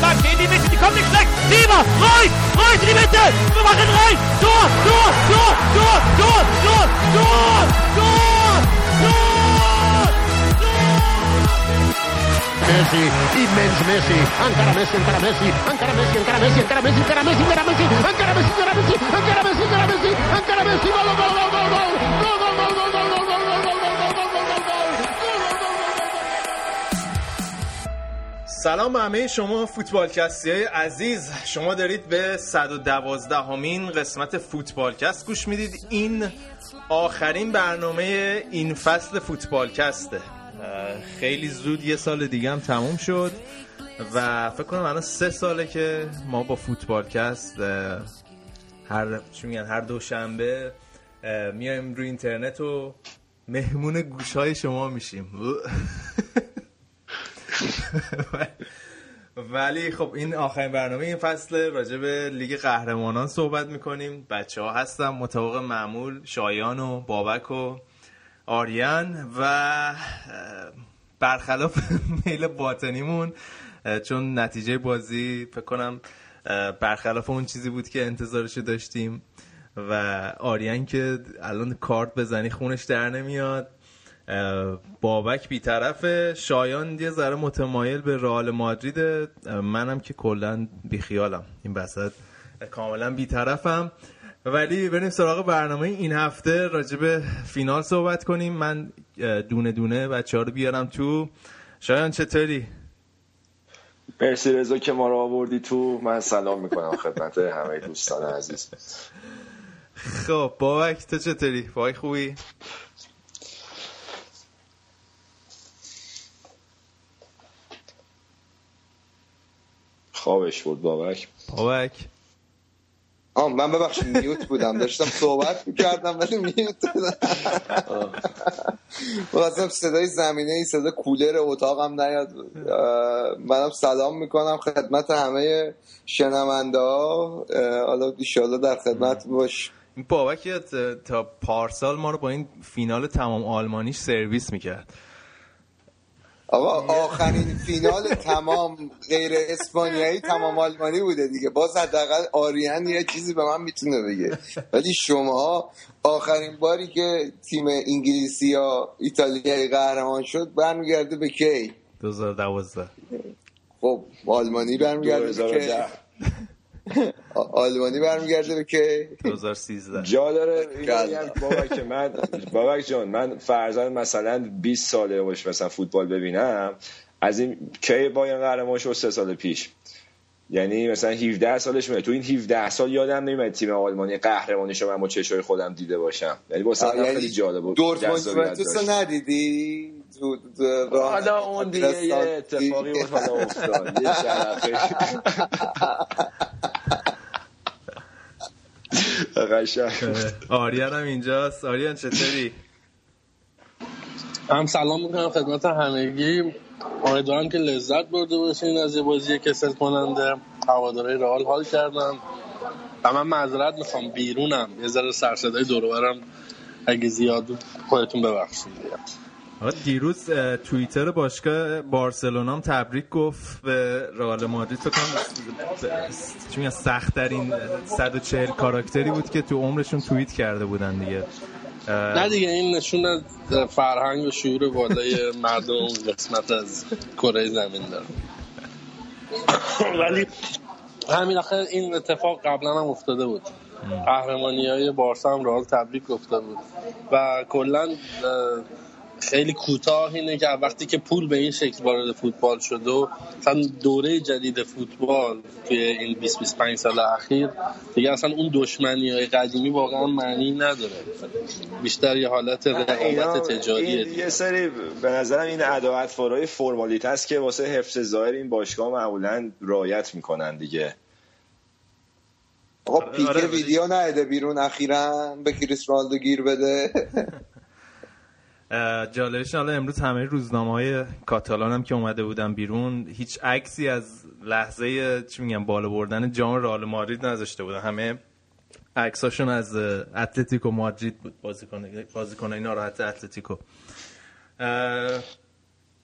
Flanke in die Mitte, die kommt nicht schlecht. Lieber, Reus, Reus in die Mitte. Wir machen rein. Tor, Tor, Tor, Tor, Tor, Tor, Tor, Tor, Tor. Messi, immens Messi, encara Messi, encara Messi, encara Messi, encara Messi, encara Messi, encara Messi, encara Messi, encara Messi, encara Messi, encara Messi, encara Messi, encara Messi, gol, gol, gol, gol, gol, gol, gol, gol, gol, سلام به همه شما فوتبالکستی های عزیز. شما دارید به 112 همین قسمت فوتبالکست گوش می‌دید. این آخرین برنامه این فصل فوتبالکسته. خیلی زود یه سال دیگه هم تموم شد و فکر کنم الان سه ساله که ما با فوتبالکست هر چی میگن هر دوشنبه میایم روی اینترنت و مهمون گوش های شما میشیم. ولی خب این آخرین برنامه این فصل راجع به لیگ قهرمانان صحبت می‌کنیم. بچه ها هستم مطابق معمول شایان و بابک و آریان و برخلاف میل باطنیمون چون نتیجه بازی فکر کنم برخلاف اون چیزی بود که انتظارشو داشتیم و آریان که الان کارت بزنی خونش در نمیاد. بابک بیطرف شایان یه ذره متمایل به رئال مادرید. منم که کلا بیخیالم. این بسط کاملا بیطرفم. ولی بریم سراغ برنامه این هفته. راجع به فینال صحبت کنیم. من دونه دونه بچه ها رو بیارم تو. شایان چطوری؟ مرسی رضا که ما رو آوردی تو. من سلام می‌کنم خدمت همه دوستان عزیز. خب بابک تو چطوری؟ بابک خوبی؟ خوابش بود بابک. بابک. آه من ببخشید میوت بودم. داشتم صحبت می‌کردم ولی میوت بودم. واسه صدای زمینه ای صدا کولر اتاقم نیاد. منم سلام می‌کنم خدمت همه شنونده ها حالا ایشالله در خدمت باش. بابک تا پارسال ما رو با این فینال تمام آلمانیش سرویس می‌کرد. آقا آخرین فینال تمام غیر اسپانیایی تمام آلمانی بوده دیگه. باز حداقل آریان یه چیزی به من می‌تونه بگه. ولی شما آخرین باری که تیم انگلیسی یا ایتالیایی قهرمان شد برمیگرده به کی؟ 2012 خب آلمانی برمیگرده به کی؟ آلمانی برمیگرده به که 2013 جا داره. بابک من بابک جان من فرزن مثلا 20 ساله باش مثلا فوتبال ببینم. از این کی باین قهرمان شد سه سال پیش؟ یعنی مثلا 17 سالش میاد. تو این 17 سال یادم نمیاد تیم آلمانی قهرمانی شو من با چشای خودم دیده باشم. یعنی واسه من خیلی جالب بود دورتموند رو ندیدی؟ حالا اون دیگه یه اتفاقی بود حالا افتاد. یه شرفه. قشنگ. آریان هم اینجاست. آریان چطوری؟ هم سلام می‌کنم خدمت همگی. امیدوارم که لذت برده باشین از یه بازی کسل کننده. هواداره رئال حال کردم و من معذرت می‌خوام بیرونم. یه ذره سرصدای دور اگه زیاد خودتون ببخشید. دیروز توییتر باشگاه بارسلونا هم تبریک گفت به رئال مادرید. فکر کنم سخت ترین 140 کاراکتری بود که تو عمرشون توییت کرده بودن دیگه. نه دیگه این نشون از فرهنگ و شعور بالای مردم قسمت از کره زمین داره. ولی همین آخر این اتفاق قبلا هم افتاده بود. قهرمانی های بارسا هم رئال تبریک گفته بود. و کلا خیلی کوتاه اینه که وقتی که پول به این شکل وارد فوتبال شد و مثلا دوره جدید فوتبال توی این 20 25 سال اخیر دیگه اصلا اون دشمنی های قدیمی واقعا معنی نداره. بیشتر یه حالت رقابت تجاریه یه سری به نظرم این اداعت فارای فرمالیته است که واسه حفظ ظاهر این باشگاه معمولا رعایت می‌کنن دیگه. آقا پیکه ویدیو نهده بیرون اخیرا به کریس رونالدو گیر بده. جالبش حالا امروز همه روزنامه های کاتالان هم که اومده بودن بیرون هیچ عکسی از لحظه چی میگم بالا بردن جام رئال مادرید نذاشته بودن. همه عکساشون از اتلتیکو مادرید بود. بازیکن بازیکنای ناراحت اتلتیکو.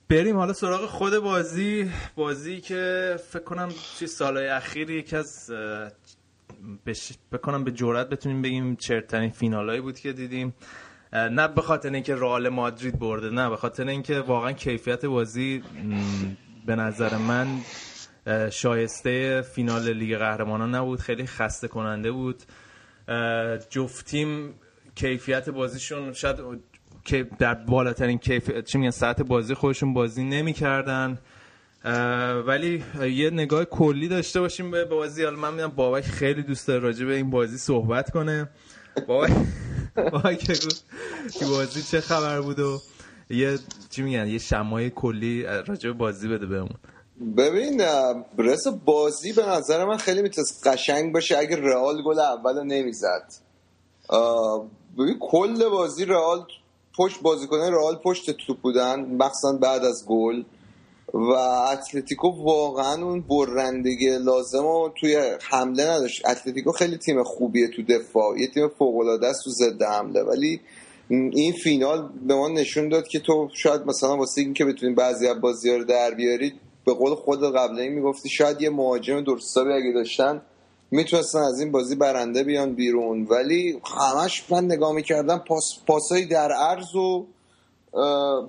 بریم حالا سراغ خود بازی. بازی که فکر کنم چی سالهای اخیر یکی از بش... بکنم به جورت بتونیم بگیم چرترین فینالایی بود که دیدیم. نه به خاطر اینکه رئال مادرید برده نه به خاطر اینکه واقعا کیفیت بازی به نظر من شایسته فینال لیگ قهرمانان نبود خیلی خسته کننده بود. جفتیم کیفیت بازیشون شاید که در بالاترین کیفیت چی میگن ساعت بازی خودشون بازی نمی‌کردن. ولی یه نگاه کلی داشته باشیم به بازی. حالا من می‌دونم بابک خیلی دوست داره راجع به این بازی صحبت کنه. بابک که بازی چه خبر بود و یه چی میگن یه شمای کلی راجع بازی بده بهمون. ببین برس بازی به نظر من خیلی می‌تونست قشنگ باشه اگر رئال گل اول نمی‌زد. ببین کل بازی رئال پشت بازیکنان رئال پشت توپ بودن مخصوصا بعد از گل. و اتلتیکو واقعا اون برندگی لازم رو توی حمله نداشت. اتلتیکو خیلی تیم خوبیه تو دفاع. یه تیم فوق العاده است تو ضد حمله. ولی این فینال به ما نشون داد که تو شاید مثلا واسه اینکه بتونی بعضی از بازی‌ها رو در بیاری به قول خود قبلی می‌گفتی شاید یه مهاجم درستابی اگه داشتن می‌تونستن از این بازی برنده بیان بیرون. ولی همش من نگاه می‌کردم پاس پاسایی در عرض و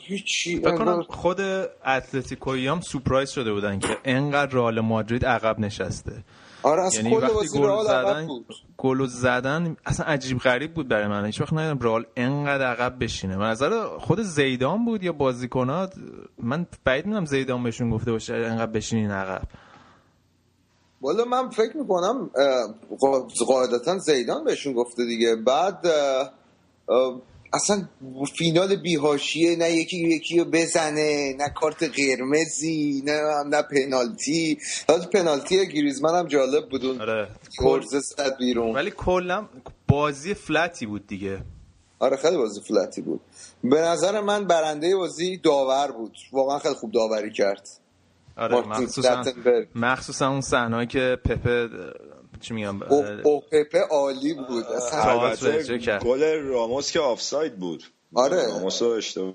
هیچی بکنم خود اتلتیکوی هم سپرایز شده بودن که انقدر رئال مادرید عقب نشسته. آره از یعنی رئال عقب بود. گل زدن اصلا عجیب غریب بود برای من. هیچ وقت ندیدم رئال انقدر عقب بشینه. به نظر خود زیدان بود یا بازیکنات؟ من بعید می‌دونم زیدان بهشون گفته باشه انقدر بشینین عقب. والا من فکر می‌کنم قاعدتا زیدان بهشون گفته دیگه. بعد اصلا فینال بیهاشیه نه یکی یکی رو بزنه نه کارت قرمزی نه نه پنالتی. حالا پنالتی گریزمن هم جالب بود آره. زد بیرون. ولی کلا بازی فلتی بود دیگه. آره خیلی بازی فلتی بود. به نظر من برنده بازی داور بود. واقعا خیلی خوب داوری کرد. آره مخصوصا مخصوصا اون صحنه‌ای که پپه چی میگم؟ او پپه عالی بود. گل راموس که آفساید بود. آره. راموس اشتباه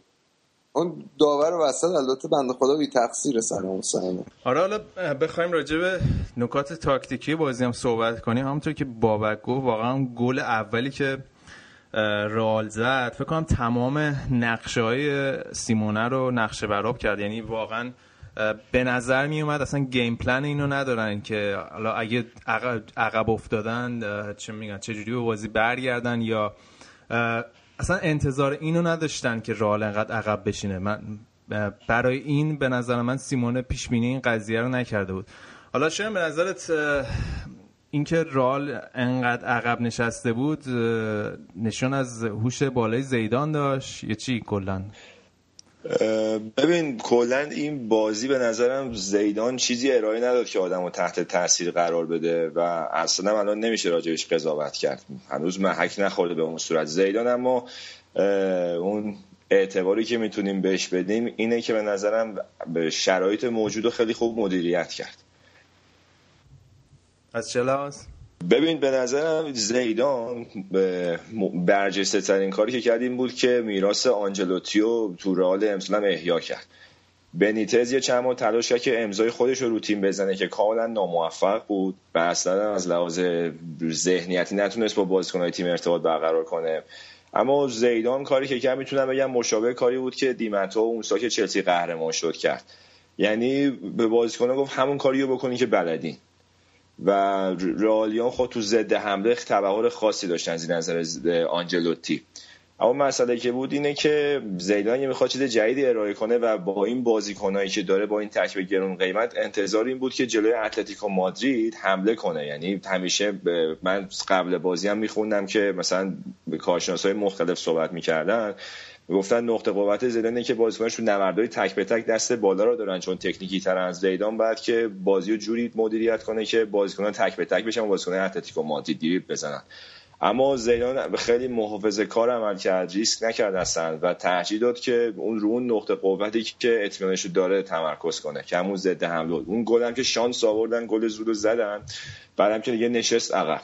اون داور وسط البته بنده خدا بی تقصیر سر اون صحنه آره حالا بخوایم راجع به نکات تاکتیکی بازی هم صحبت کنیم. همونطور که بابک گفت واقعا گل اولی که رال زد فکر کنم تمام نقشه های سیمونه رو نقشه براب کرد. یعنی واقعا به نظر می اومد اصلا گیم پلن اینو ندارن که حالا اگه عقب افتادن چه میگن چجوری به بازی برگردن یا اصلا انتظار اینو نداشتن که رال انقدر عقب بشینه. من برای این به نظر من سیمونه پیش بینی این قضیه رو نکرده بود. حالا شاید به نظرت اینکه رال انقدر عقب نشسته بود نشون از هوش بالای زیدان داشت یا چی کلا؟ ببین کلا این بازی به نظرم زیدان چیزی ارائه نداد که آدم رو تحت تاثیر قرار بده و اصلا الان نمیشه راجبش قضاوت کرد. هنوز محک نخورده به اون صورت. زیدان اما اون اعتباری که می‌تونیم بهش بدیم اینه که به نظرم به شرایط موجود خیلی خوب مدیریت کرد. از چه ببین به نظرم زیدان برجسته ترین کاری که کرد این بود که میراث آنجلوتیو تو رئال امسال احیا کرد. بنیتز یه چند ماه تلاش کرد که امضای خودش رو رو تیم بزنه که کاملا ناموفق بود و اصلا از لحاظ ذهنیتی نتونست با بازیکنهای تیم ارتباط برقرار کنه. اما زیدان کاری که کرد می‌تونم بگم مشابه کاری بود که دیمتو اون سال چلسی قهرمان شد کرد. یعنی به بازیکنان گفت همون کاریو بکنی که بلدین. و رئالیان خود تو ضد حمله تبهر خاصی داشتن از نظر آنجلوتی. اما مسئله که بود اینه که زیدان یه می‌خواد چیز جدیدی ارائه کنه و با این بازیکنایی که داره با این ترکیب گرون قیمت انتظار این بود که جلوی اتلتیکو مادرید حمله کنه. یعنی همیشه من قبل بازی هم میخوندم که مثلا کارشناسای مختلف صحبت می‌کردن. گفتن نقطه قوت زیدانه که بازیکنش تو نبردهای تک به تک دست بالا رو دارن چون تکنیکی تر از زیدان بعد که بازی رو جوری مدیریت کنه که بازیکنان تک به تک بشن و بازیکنان اتلتیکو مادرید دیریب بزنن. اما زیدان خیلی محافظه کار عمل کرد ریسک نکرد اصلا و ترجیح داد که اون رو اون نقطه قوتی که اطمینانش داره تمرکز کنه که همون ضد حمله. اون هم که شانس آوردن گل زود زدن بعدم که دیگه نشست عقب.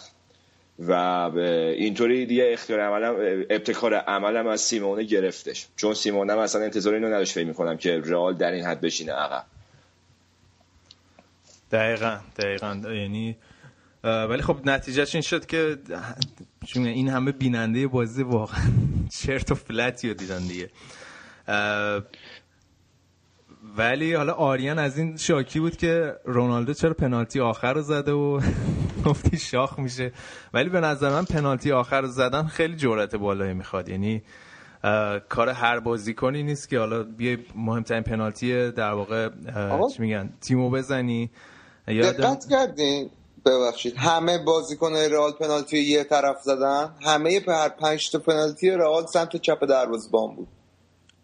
و اینطوری دیگه اختیار عملم ابتکار عملم از سیمونه گرفتش. چون سیمونه اصلا انتظار اینو نداشت فکر می‌کنم که رئال در این حد بشینه عقب. دقیقا دقیقا. یعنی ولی خب نتیجهش این شد که این همه بیننده بازی واقعا چرت و فلتی رو دیدن دیگه. ولی حالا آریان از این شاکی بود که رونالدو چرا پنالتی آخر رو زده و گفتی شاخ میشه. ولی به نظر من پنالتی آخر رو زدن خیلی جرأت بالایی می‌خواد. یعنی کار هر بازیکنی نیست که حالا بیای مهمترین پنالتی در واقع چی میگن تیمو بزنی. دقت کردین؟ ببخشید. همه بازیکن رئال پنالتی یه طرف زدن. همه هر پنج تا پنالتی رئال سمت چپ دروازه‌بان بود.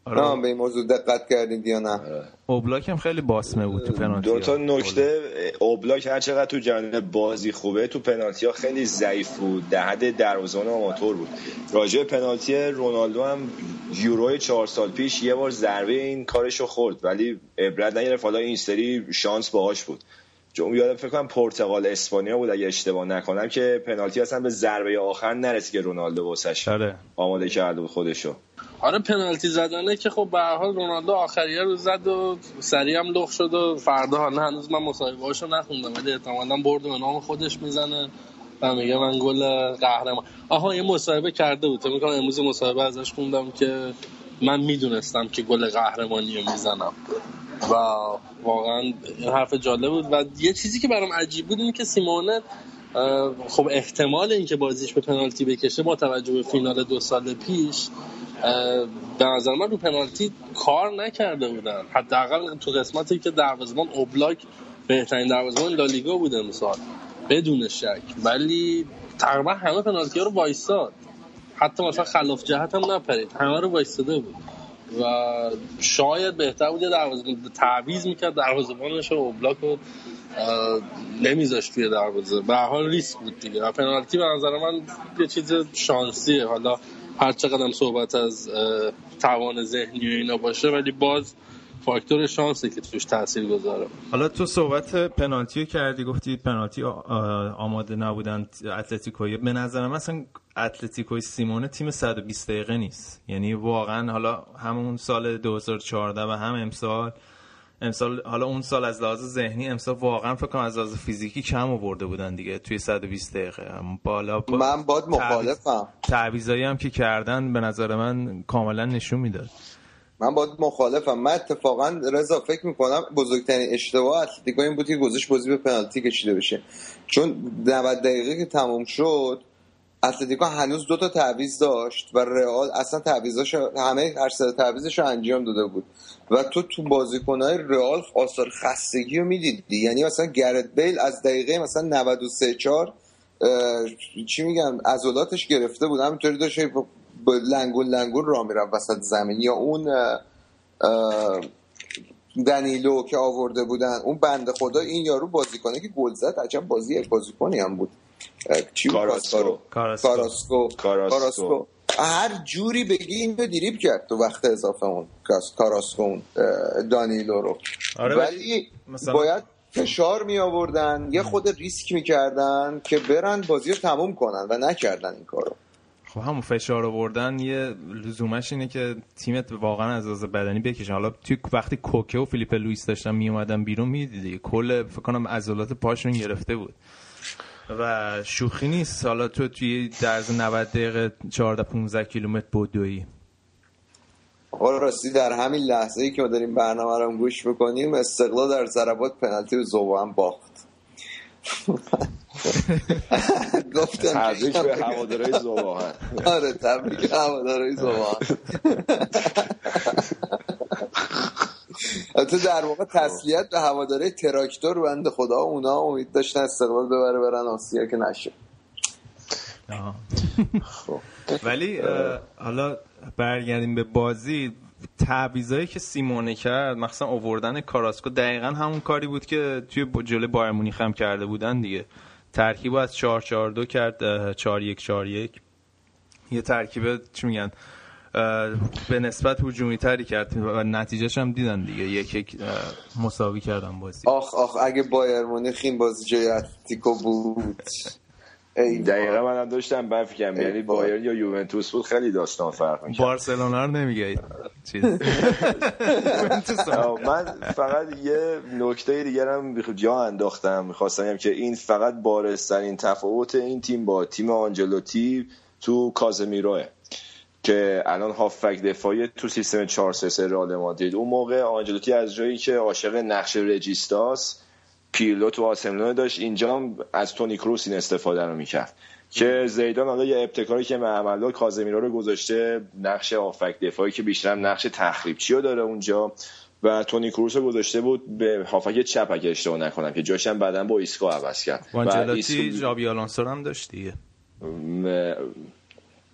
آره. به این موضوع دقت کردید یا نه؟ اوبلاک هم خیلی باسمه بود تو پنالتی دو تا نکته اوبلاک. هر چقدر تو جریان بازی خوبه تو پنالتی ها خیلی ضعیف بود در حد دروازه‌بان آماتور بود. راجع پنالتی رونالدو هم یورو چهار سال پیش یه بار ضربه این کارشو خورد ولی عبرت نگرفت. حالا این سری شانس باهاش بود. چون یادم فکر کنم پرتغال اسپانیا بود اگه اشتباه نکنم که پنالتی اصلا به ضربه آخر نرسید که رونالدو واسش آره. آماده کرده بود خودشو. آره پنالتی زدنه که خب به حال رونالدو آخریه رو زد و سریع هم لخ شد و فردا حالا هنوز من مصاحبه هاشو نخوندم ولی احتمالاً برد به نام خودش می‌زنه و میگه من گل قهرمان. آها یه مصاحبه کرده بود. میگم امروز مصاحبه ازش خوندم که من می‌دونستم که گل قهرمانی رو می‌زنم. و واقعا این حرف جالب بود. و یه چیزی که برام عجیب بود این که سیمونه خب احتمال اینکه بازیش به پنالتی بکشه با توجه به فینال دو سال پیش به نظر من رو پنالتی کار نکرده بودن. حداقل تو قسمتی که دروازه‌بان اوبلاک بهترین دروازه‌بان لالیگا بود امسال بدون شک. ولی تقریبا همه پنالتی ها رو وایستاد. حتی مثلا خلاف جهت هم نپرید. همه رو وایستاده بود. و شاید بهتر بود دروازه تعویض می‌کرد. دروازه‌بانش رو اوبلاک رو نمیذاشت توی دروازه. به حال ریسک بود دیگه. و پنالتی به نظر من یه چیز شانسیه. حالا هر چقدر صحبت از توان ذهنی و اینا باشه ولی باز فاکتور شانسه که توش تاثیر گذاره. حالا تو صحبت پنالتی کردی گفتی پنالتی آماده نبودن اتلتیکوی. به نظر من اصلا اتلتیکوی سیمونه تیم 120 دقیقه نیست. یعنی واقعا حالا همون سال 2014 و هم امسال امسال حالا اون سال از لحاظ ذهنی امسال واقعا فکر کنم از لحاظ فیزیکی کم آورده بودن دیگه توی 120 دقیقه. بالا با من باد مخالفم. تعویضایی هم که کردن به نظر من کاملا نشون می‌داد. من با مخالفم. من اتفاقا رضا فکر می‌کنم بزرگترین اشتباه اتلتیکو این بود که گذاشت بازی به پنالتی کشیده بشه. چون 90 دقیقه که تموم شد اتلتیکو هنوز دو تا تعویض داشت و رئال اصلا تعویضاش همه هر سه تعویضش رو انجام داده بود. و تو تو بازیکنهای رئال آثار خستگی رو می‌دیدی. یعنی مثلا گرت بیل از دقیقه مثلا 93 4 چی میگم عضلاتش گرفته بود. همینطوری داشت لنگون لنگون را می‌رفت وسط زمین. یا اون دنیلو که آورده بودن اون بنده خدا این یارو بازیکنه که گل زد. عجب بازی بازیکنی هم بود. کاراسکو. کاراسکو. کاراسکو. هر جوری بگی این رو دیریب کرد تو وقت اضافه اون کاراسکو اون دانیلو رو. آره ولی مثلا... باید فشار می آوردن یه خود ریسک می‌کردن که برن بازی رو تموم کنن و نکردن این کارو. خب همون فشار آوردن یه لزومش اینه که تیمت واقعا از از بدنی بکشن حالا توی وقتی کوکه و فیلیپ لوئیس داشتن می اومدن بیرون می‌دیدی؟ کل فکر کنم عضلات پاشون گرفته بود. و شوخی نیست. حالا تو توی درز 90 دقیقه 14 15 کیلومتر بدویی آقا راستی در همین لحظه ای که ما داریم برنامه رو گوش می‌کنیم استقلال در ضربات پنالتی به زوبان باخت. گفتم تبریک به هوادارهای زوبان. آره تبریک هوادارهای زوبان. تو در واقع تسلیت به هواداره تراکتور بند خدا اونا امید داشتن استقلال ببره برن آسیا که نشه. خب. ولی حالا برگردیم به بازی. تعویضایی که سیمونه کرد مخصوصا اووردن کاراسکو دقیقا همون کاری بود که توی جلوی بایر مونیخ هم کرده بودن دیگه. ترکیب از 4 4 2 کرد 4 1 4 1 یه ترکیب چی میگن؟ به نسبت هجومی تری کرد و نتیجهش هم دیدن دیگه. یک یک مساوی کردن بازی. آخ آخ اگه بایر مونیخ این بازی جای اتلتیکو بود. ای دقیقا منم داشتم بفکم یعنی. بایرن یا یوونتوس بود خیلی داستان فرق می‌کرد. بارسلونا رو چیز. آه، من فقط یه نکته دیگر هم جا انداختم. می‌خواستم که این فقط بارسترین تفاوت این تیم با تیم آنجلوتی تو کازمیروه. که الان هافبک دفاعی تو سیستم 4 3 3 رئال مادرید. اون موقع آنجلوتی از جایی که عاشق نقش regista ی پیرلو تو آسملون داشت. اینجا هم از تونی کروس این استفاده رو می‌کرد. که زیدان حالا یه ابتکاری که معمولا کازمیرو رو گذاشته نقش هافبک دفاعی که بیشتر نقش تخریبچی رو داره اونجا. و تونی کروس رو گذاشته بود به هافبک چپ اگه اشتباه نکنم که جاشم بعدا با ایسکو عوض کرد. و ایسکو- جابی آلونسو رو هم داشت دیگه. م-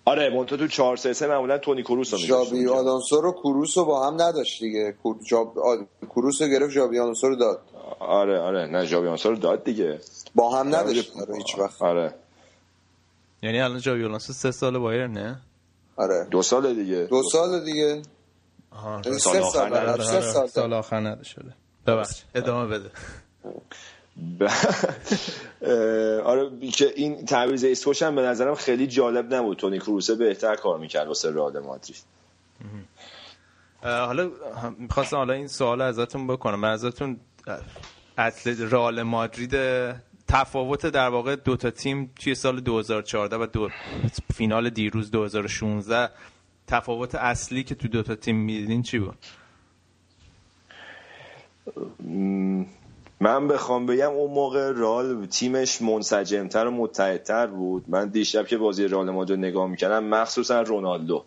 آره مونتا تو 4 3 3 معمولا تونی کروس رو جابی. آلونسو رو کروس رو با هم نداشت دیگه. کور- جاب... آ- کروس رو گرفت جابی آلونسو رو داد. آره آره. نه جابی آلونسو رو داد دیگه. با هم نداشت آره هیچ وقت. آره. یعنی الان جابی آلونسو سه سال بایر نه؟ آره. دو سال دیگه. دو سال دیگه. آها. یعنی سال سه آخر سال نداره. آره، سال. آخر نده شده ببخش ادامه بده. اه، آره که این تعویض ایسکوش هم به نظرم خیلی جالب نبود. تونی کروسه بهتر کار می‌کرد واسه رئال مادرید. حالا می‌خواستم حالا این سوال ازتون بکنم. من ازتون اتلت رئال مادرید تفاوت در واقع دو تا تیم توی سال 2014 و دو فینال دیروز 2016 تفاوت اصلی که تو دو تا تیم می‌دیدین چی بود؟ من بخوام بگم اون موقع رئال تیمش منسجمتر و متحدتر بود. من دیشب که بازی رئال مادرید رو نگاه می‌کردم مخصوصا رونالدو.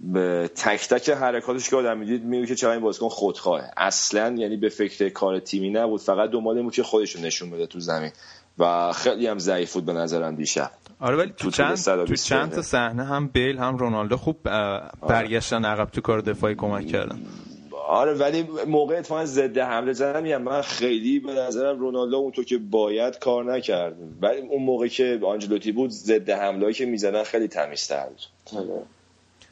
به تک تک حرکاتش که آدم می‌دید میگه که چرا این بازیکن خودخواهه اصلا یعنی به فکر کار تیمی نبود. فقط دنبال این بود که خودش رو نشون بده تو زمین. و خیلی هم ضعیف بود به نظرم دیشب. آره ولی تو تو چند تو 120 چند تا. صحنه هم بیل هم رونالدو خوب اه، برگشتن عقب تو کار دفاعی کمک کردن. آره ولی موقع اتفاقا ضد حمله زدن میگم من خیلی به نظرم رونالدو اونطور که باید کار نکرد. ولی اون موقع که آنجلوتی بود ضد حمله که می‌زدن خیلی تمیزتر بود.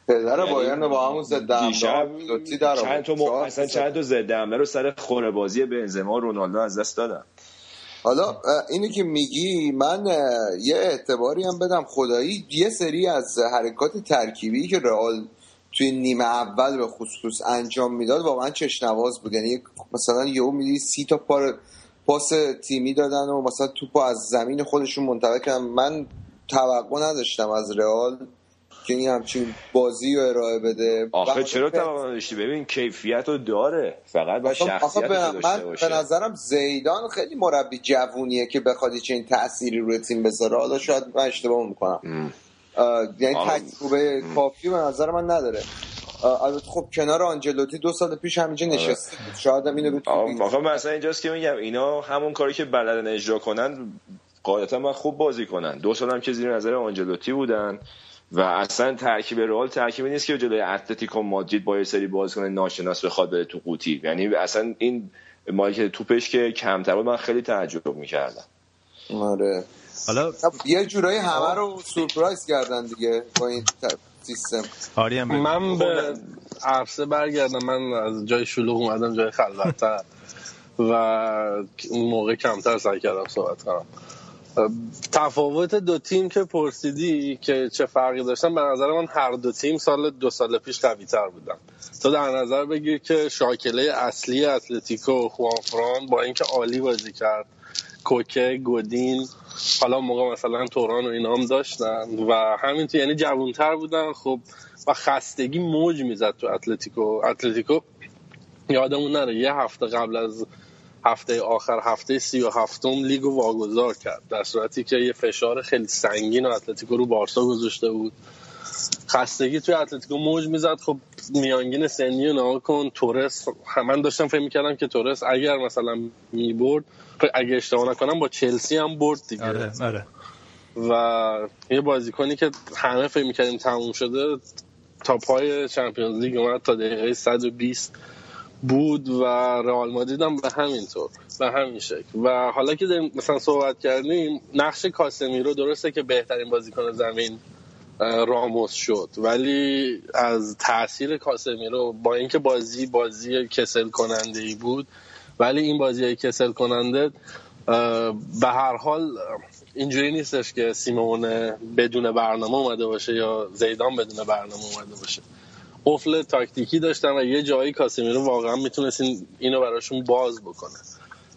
پدر یعنی بایرن رو با همون ضد حمله در چند تا آورد. مو... چهار اصلا چند تا ضد حمله رو سر خوره بازی بنزما رونالدو از دست دادن. حالا اینی که میگی من یه اعتباری هم بدم خدایی. یه سری از حرکات ترکیبی که رئال توی نیمه اول به خصوص انجام می‌داد واقعا چشنواز بود. یعنی مثلا یهو میدی سی تا پار پاس تیمی دادن و مثلا توپو از زمین خودشون منتقل کردن. من توقع نداشتم از رئال که این همچین بازی رو ارائه بده. آخه چرا توقع نداشتی؟ ببین کیفیت رو داره. فقط آخه شخصیت به رو داشته من باشه. به نظرم زیدان خیلی مربی جوونیه که بخواد چنین تأثیری روی تیم بذاره. حالا شاید من اشتباه می‌کنم. یعنی. تجربه کافی به نظر من نداره. البته خب کنار آنجلوتی دو سال پیش همینجا نشسته بود. شاید هم اینو بتونه آخه مثلا اینجاست که میگم اینا همون کاری که بلدن اجرا کنن قاعدتا من خوب بازی کنن. دو سال هم که زیر نظر آنجلوتی بودن و اصلا ترکیب رئال ترکیبی نیست که جلوی اتلتیکو مادرید با یه سری بازیکن ناشناس بخواد بره تو قوطی. یعنی اصلا این مالی که توپش که کمتر بود من خیلی تعجب می‌کردم. آره. حالا یه جورایی همه رو سورپرایز کردن دیگه با این سیستم. آری هم بگو. من به عرصه برگردم. من از جای شلوغ اومدم جای خلوتتر. و اون موقع کمتر سعی کردم صحبت کنم. تفاوت دو تیم که پرسیدی که چه فرقی داشتن به نظر من هر دو تیم سال دو سال پیش قوی تر بودن. تو در نظر بگیر که شاکله اصلی اتلتیکو خوانفران با اینکه عالی بازی کرد کوکه گودین حالا موقع مثلا توران و اینا هم داشتن و همینطور یعنی جوانتر بودن. خب و خستگی موج می‌زد تو اتلتیکو. اتلتیکو یادمون نره یه هفته قبل از هفته آخر هفته سی و هفتم لیگ واگذار کرد. در صورتی که یه فشار خیلی سنگین رو اتلتیکو رو بارسا گذاشته بود. خستگی توی اتلتیکو موج می‌زد. خب میانگین سنی نگاه کن. تورس من داشتم فکر می‌کردم که تورس اگر مثلا می‌برد اگه اشتباه نکنم با چلسی هم برد دیگه. آره آره. و یه بازیکنی که همه فکر می‌کردیم تموم شده تا پای چمپیونز لیگ اومد تا دقیقه 120 بود و رئال مادرید هم به همین طور به همین شکل. و حالا که مثلا صحبت کردیم نقش کاسمیرو درسته که بهترین بازیکن زمین راموس شد. ولی از تاثیر کاسمیرو با اینکه بازی بازی کسل کننده ای بود ولی این بازی کسل کننده به هر حال اینجوری نیستش که سیمون بدون برنامه اومده باشه یا زیدان بدون برنامه اومده باشه. قفل تاکتیکی داشتن و یه جایی کاسمیرو واقعا می‌تونست اینو براشون باز بکنه.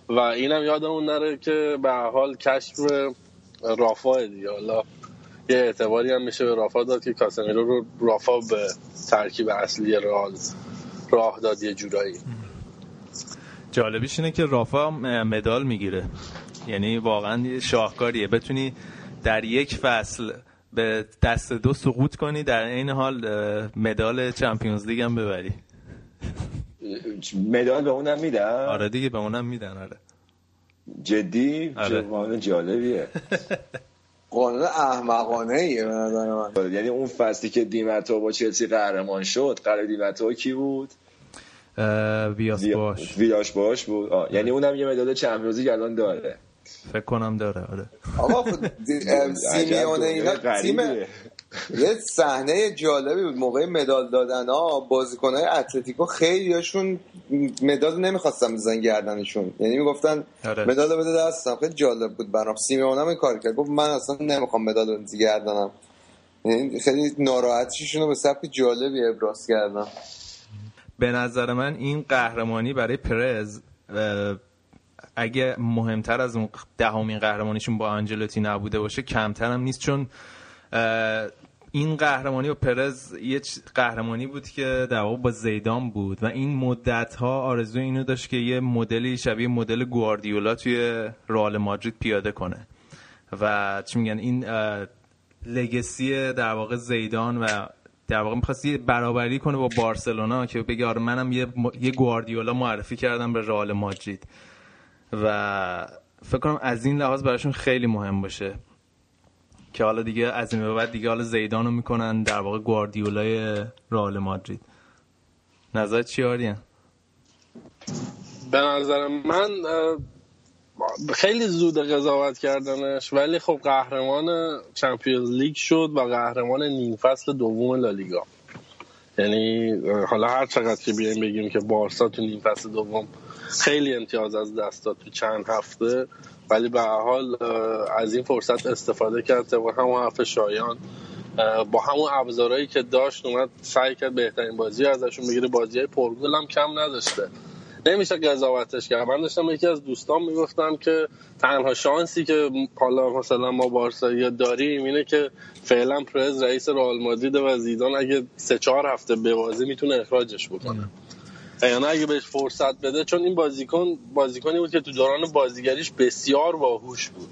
و اینم یادمون نره که به حال کشف رافا دیگه یه اعتباری هم میشه به رافا داد که کاسمیرو رو رافا به ترکیب اصلی رئال راه داد یه جورایی. جالبیش اینه که رافا مدال می‌گیره. یعنی واقعا شاهکاریه. بتونی در یک فصل به دست دو سقوط کنی در این حال مدال چمپیونز لیگ هم ببری. مدال به اونم میدن؟ آره دیگه به اونم میدن آره. جدی؟ آره. جالبیه. قانون احمقانه ایه یعنی اون فصلی که دیمتو با چلسی قهرمان شد قرار دیمتو کی بود؟ ویاس باش. ویاس باش بود؟ آه. یعنی اونم یه مدال چمپیونز لیگ الان داره. فکر کنم داره آره. آقا خب سیمیونه اینا تیم یه صحنه جالبی بود موقع مدال دادن. ها بازیکنهای اتلتیکو خیلیشون مدال نمی‌خواستن بزن گردنشون. یعنی می‌گفتن آره. مدال بده دستم. خیلی جالب بود برام. سیمیونه این کار کرد. گفت من اصلا نمی‌خوام مدال بزن گردنم. یعنی خیلی ناراحتیشون رو به سبک جالبی ابراز کردم. به نظر من این قهرمانی برای پرز اگه مهمتر از اون دهمین قهرمانیشون با انجلوتی نبوده باشه کمتر هم نیست. چون این قهرمانی و پرز یه قهرمانی بود که در با زیدان بود و این مدت ها آرزو اینو داشت که یه مدلی شبیه مدل گواردیولا توی رئال مادرید پیاده کنه. و چی میگن؟ این لگسی در واقع زیدان و در واقع می‌خواست یه برابری کنه با بارسلونا که بگه آره منم یه, یه گواردیولا معرفی کردم به رئال مادرید. و فکر کنم از این لحاظ براشون خیلی مهم باشه. که حالا دیگه از این بعد دیگه حالا زیدانو می‌کنن در واقع گواردیولای رئال مادرید. نظر چی آریان؟ به نظر من خیلی زود قضاوت کردنش ولی خب قهرمان چمپیونز لیگ شد و قهرمان نیم فصل دوم لالیگا. یعنی حالا هر چقدر که بیایم بگیم که بارسا تو نیم فصل دوم خیلی امتیاز از دست داد تو چند هفته. ولی به حال از این فرصت استفاده کرد با همون حرف شایان. با همون ابزارهایی که داشت اومد سعی کرد بهترین بازی ازشون بگیره. بازی های پرگل هم کم نداشته. نمیشه قضاوتش کرد. من داشتم یکی از دوستان می‌گفتم که تنها شانسی که حالا مثلا ما بارسایی داریم اینه که فعلا پرز رئیس رئال مادرید و زیدان اگه سه چهار هفته بازی می‌تونه اخراجش بکنه. یعنی اگه بهش فرصت بده چون این بازیکن بازیکنی بود که تو دوران بازیگریش بسیار باهوش بود.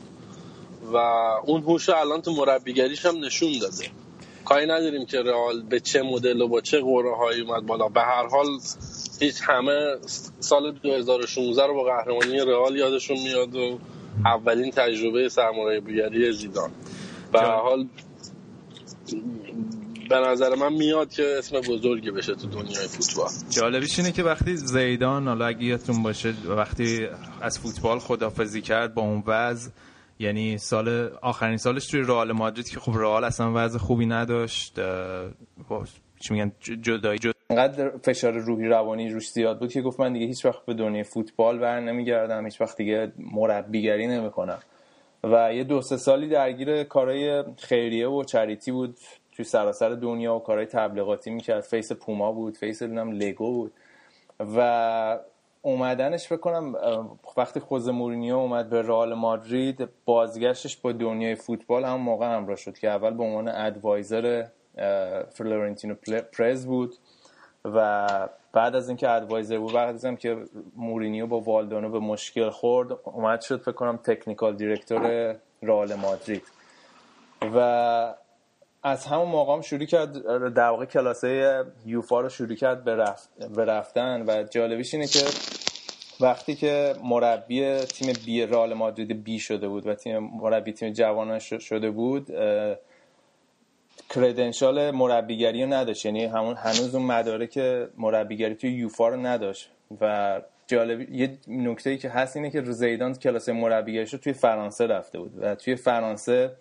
و اون هوش الان تو مربیگریش هم نشون داده. کاری نداریم که رئال به چه مدل و با چه قوره هایی اومد بالا. به هر حال هیچ همه سال 2016 رو با قهرمانی رئال یادشون میاد و اولین تجربه سرمربیگری زیدان. به هر حال به نظر من میاد که اسم بزرگی بشه تو دنیای فوتبال. جالبیش اینه که وقتی زیدان حالا اگه یادتون باشه وقتی از فوتبال خدافزی کرد با اون وضع یعنی سال آخرین سالش توی رئال مادرید که خب رئال اصلا وضع خوبی نداشت چی میگن جدایی جد انقدر فشار روحی روانی روش زیاد بود که گفت من دیگه هیچ وقت به دنیای فوتبال بر نمیگردم هیچ وقت دیگه مربیگری نمی‌کنم. و یه دو سه سالی درگیر کارهای خیریه و charity بود. توی سراسر دنیا و کارهای تبلیغاتی می‌کرد. face پوما بود face دونم لگو بود. و اومدنش فکر وقتی خوزه مورینیو اومد به رئال مادرید بازگشتش با دنیای فوتبال هم موقع همراه شد که اول به عنوان advisor فلورنتینو پرز بود و بعد از اینکه advisor بود بعد از اینکه مورینیو با والدانو به مشکل خورد اومد شد فکر کنم technical director رئال مادرید. و از همون موقع هم شروع کرد در واقع کلاسای یوفا رو شروع کرد رفتن و جالبیش اینه که وقتی که مربی تیم بی رئال مادرید بی شده بود و تیم مربی تیم جوانان شده بود کردنشال مربیگری رو نداشت. یعنی همون هنوز اون مدارک مربیگری توی یوفا رو نداشت. و جالب یه نکته ای که هست اینه که زیدان کلاس مربیگریش رو توی فرانسه رفته بود و توی فرانسه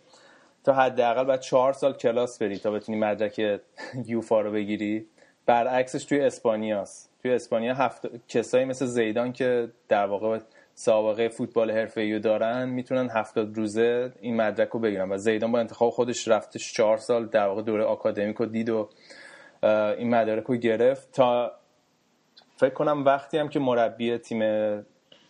تا حداقل بعد چهار سال کلاس بری تا بتونی مدرک یوفا رو بگیری. برعکسش توی اسپانیاست. توی اسپانیا هفت کسایی مثل زیدان که در واقع سابقه فوتبال حرفه‌ای دارن می‌تونن هفتاد روزه این مدرک رو بگیرن. و زیدان با انتخاب خودش رفتش چهار سال در واقع دوره آکادمیک رو دید و این مدارک رو گرفت. تا فکر کنم وقتی هم که مربی تیم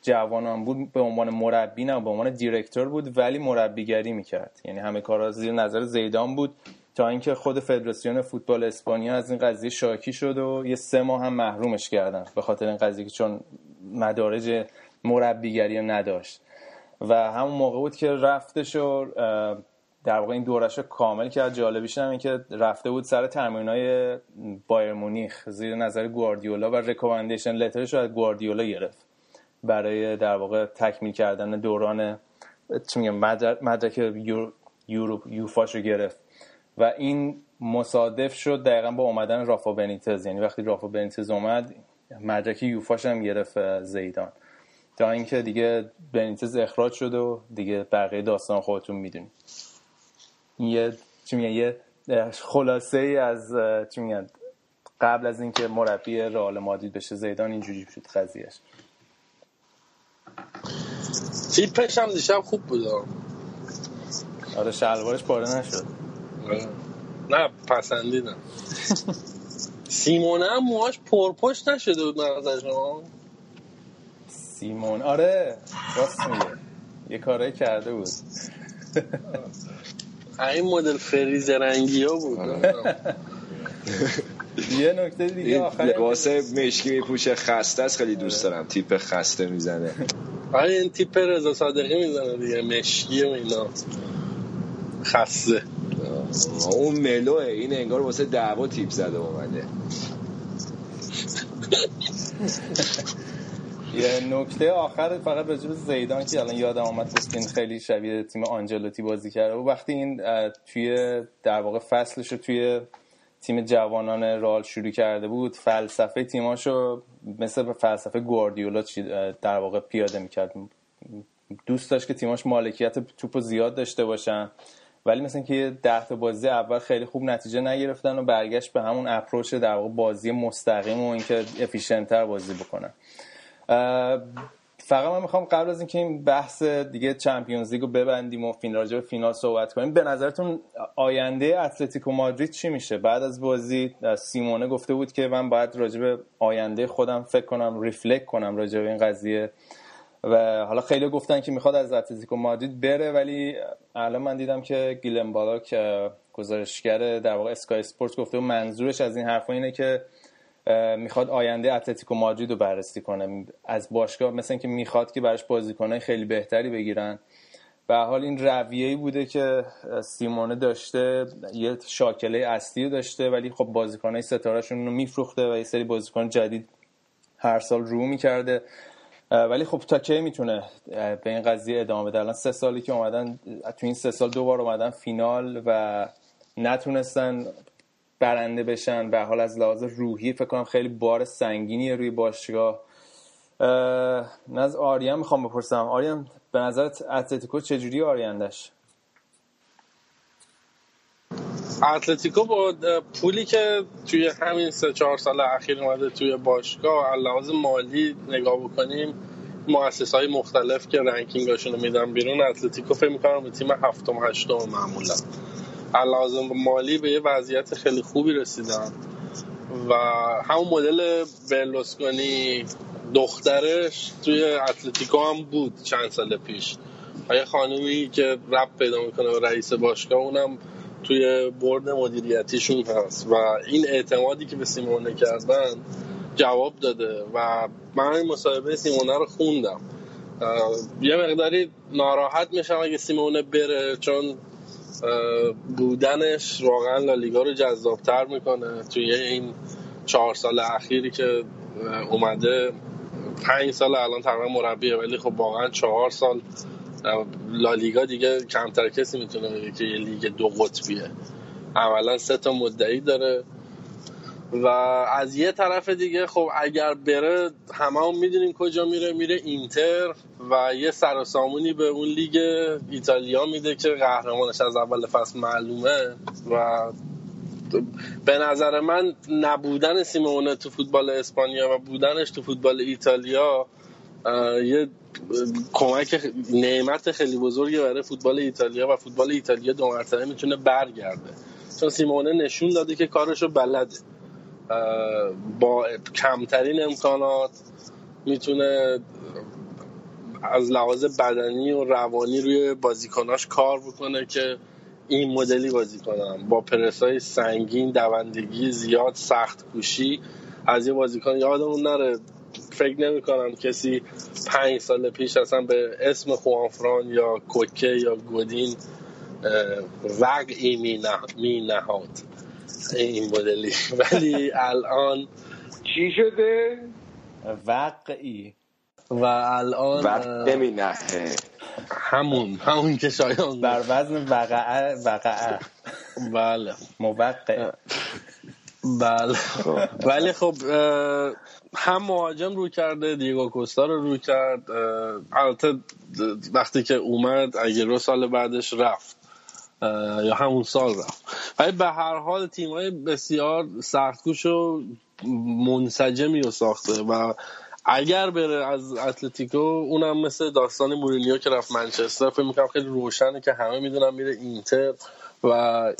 جوانان بود به عنوان مربی نه به عنوان دیرکتور بود ولی مربیگری می‌کرد. یعنی همه کارا زیر نظر زیدان بود. تا اینکه خود فدراسیون فوتبال اسپانیا از این قضیه شاکی شد و یه سه ماه هم محرومش کردن به خاطر این قضیه که چون مدارج مربیگری نداشت. و همون موقع بود که رفتش و در واقع این دورش رو کامل کرد. جالبیش هم این که رفته بود سر تمرین های بایر مونیخ زیر نظر گواردیولا و ریکومندیشن لترش رو از گواردیولا گرفت. برای در واقع تکمیل کردن دوران چی میگم مدرک یورو یوفاش رو گرفت. و این مصادف شد دقیقا با اومدن رافا بنیتز. یعنی وقتی رافا بنیتز اومد مدرک یوفاش هم گرفت زیدان. تا اینکه دیگه بنیتز اخراج شد و دیگه بقیه داستان خودتون می‌دونید. یه چی میگن یه خلاصه ای از چی میگن قبل از اینکه مربی رئال مادرید بشه زیدان اینجوری شد قضیهش تیپش هم دیشب خوب بود. آره شلوارش پاره نشد. نه پسندیدم. سیمونه هم موهاش پرپشت نشده بود من شما سیمون آره راست میگه. یه کارایی کرده بود. این مدل فریز رنگی ها بود یه نکته دیگه آخر لباس مشکی میپوشه خسته است خیلی دوست دارم. تیپ خسته می‌زنه. آره این تیپ رضا صادقی می‌زنه دیگه مشکی و اینا. خسته. اون ملوه این انگار واسه دعوا تیپ زده اومده. یه نکته آخر فقط راجع زیدان که الان یادم آمد گفتین خیلی شبیه تیم آنجلوتی بازی کرده. و وقتی این توی در واقع فصلش رو توی تیم جوانان رال شروع کرده بود فلسفه تیماشو مثل فلسفه گواردیولا در واقع پیاده می‌کرد. دوست داشت که تیماش مالکیت توپ زیاد داشته باشن ولی مثلا که یه ده تا بازی اول خیلی خوب نتیجه نگرفتن و برگشت به همون اپروچ در واقع بازی مستقیم و اینکه افیشنتر بازی بکنن. فقط من می‌خوام قبل از اینکه این بحث دیگه Champions League و ببندیم و فینال راجع فینال صحبت کنیم به نظرتون آینده اتلتیکو مادرید چی میشه؟ بعد از بازی سیمونه گفته بود که من باید راجع به آینده خودم فکر کنم reflect کنم راجع به این قضیه و حالا خیلی گفتن که می‌خواد از اتلتیکو مادرید بره ولی الان من دیدم که گیلم بالاگه گزارشگر در واقع اسکای اسپورت گفته و منظورش از این حرفا اینه که می‌خواد آینده اتلتیکو مادرید رو بررسی کنه. از باشگاه مثل اینکه می‌خواد که براش بازیکنهای خیلی بهتری بگیرن. به حال این رویه‌ای بوده که سیمونه داشته یه شاکله اصلی داشته ولی خب بازیکنهای ستارهشون رو میفروخته و یه سری بازیکن جدید هر سال رو می‌کرده. ولی خب تا کی می‌تونه به این قضیه ادامه بده؟ الان سه سالی که اومدن تو این سه سال دوبار اومدن فینال و نتونستن برنده بشن به حال از لحاظ روحی فکر کنم خیلی بار سنگینیه روی باشگاه. از آریان می‌خوام بپرسم. آریان به نظرت اتلتیکو چجوری آیندش اتلتیکو با پولی که توی همین سه چهار سال اخیر اومده توی باشگاه لحاظ مالی نگاه بکنیم مؤسسه های مختلف که ranking اشون رو میدن بیرون اتلتیکو فکر می‌کنم یه تیم هفتم هشتم معمولا. لازم مالی به یه وضعیت خیلی خوبی رسیدن. و همون مدل برلوسکونی دخترش توی اتلتیکو هم بود چند سال پیش. یه خانومی که رب پیدا می‌کنه و رئیس باشگاه اونم توی برد مدیریتیشون هست. و این اعتمادی که به سیمونه کردن جواب داده. و من این مصاحبه سیمونه رو خوندم. یه مقداری ناراحت میشم اگه سیمونه بره چون بودنش واقعا لالیگا رو جذابتر می‌کنه. توی این چهار سال اخیری که اومده پنج سال الان تقریبا مربیه ولی خب واقعا چهار سال لالیگا دیگه کمتر کسی می‌تونه بگه که یه لیگ دو قطبیه. اولا سه تا مدعی داره. و از یه طرف دیگه خب اگر بره همه هم می‌دونیم کجا میره میره اینتر و یه سر سامونی به اون لیگ ایتالیا میده که قهرمانش از اول فصل معلومه و به نظر من نبودن سیمونه تو فوتبال اسپانیا و بودنش تو فوتبال ایتالیا یه کمک نعمت خیلی بزرگی برای فوتبال ایتالیا و فوتبال ایتالیا دو مرتبه می‌تونه برگرده. چون سیمونه نشون داده که کارشو بلده. با کمترین امکانات می‌تونه از لحاظ بدنی و روانی روی بازیکناش کار بکنه که این مدلی بازی کنم با پرسای سنگین دوندگی زیاد سخت کوشی از یه بازیکن یادمون نره. فکر نمی کنم کسی پنج سال پیش اصلا به اسم خوانفران یا کوکه یا گودین وقعی می نهاد این مدلی. ولی الان چی شده؟ وقعی. و الان وقت نمی نهه همون همون که شایان بر وزن وقعه وقعه. بله. موقع. بله. ولی خب هم مهاجم رو کرده دیگو کوستا رو رو کرد البته وقتی که اومد اگه سال بعدش رفت. یا همون سال رفت. ولی به هر حال تیمای بسیار سختگوش و منسجمی رو ساخته و اگر بره از اتلتیکو اونم مثل داستان مورینیو که رفت منچستر فکر می‌کنم خیلی روشنه که همه می‌دونم میره اینتر و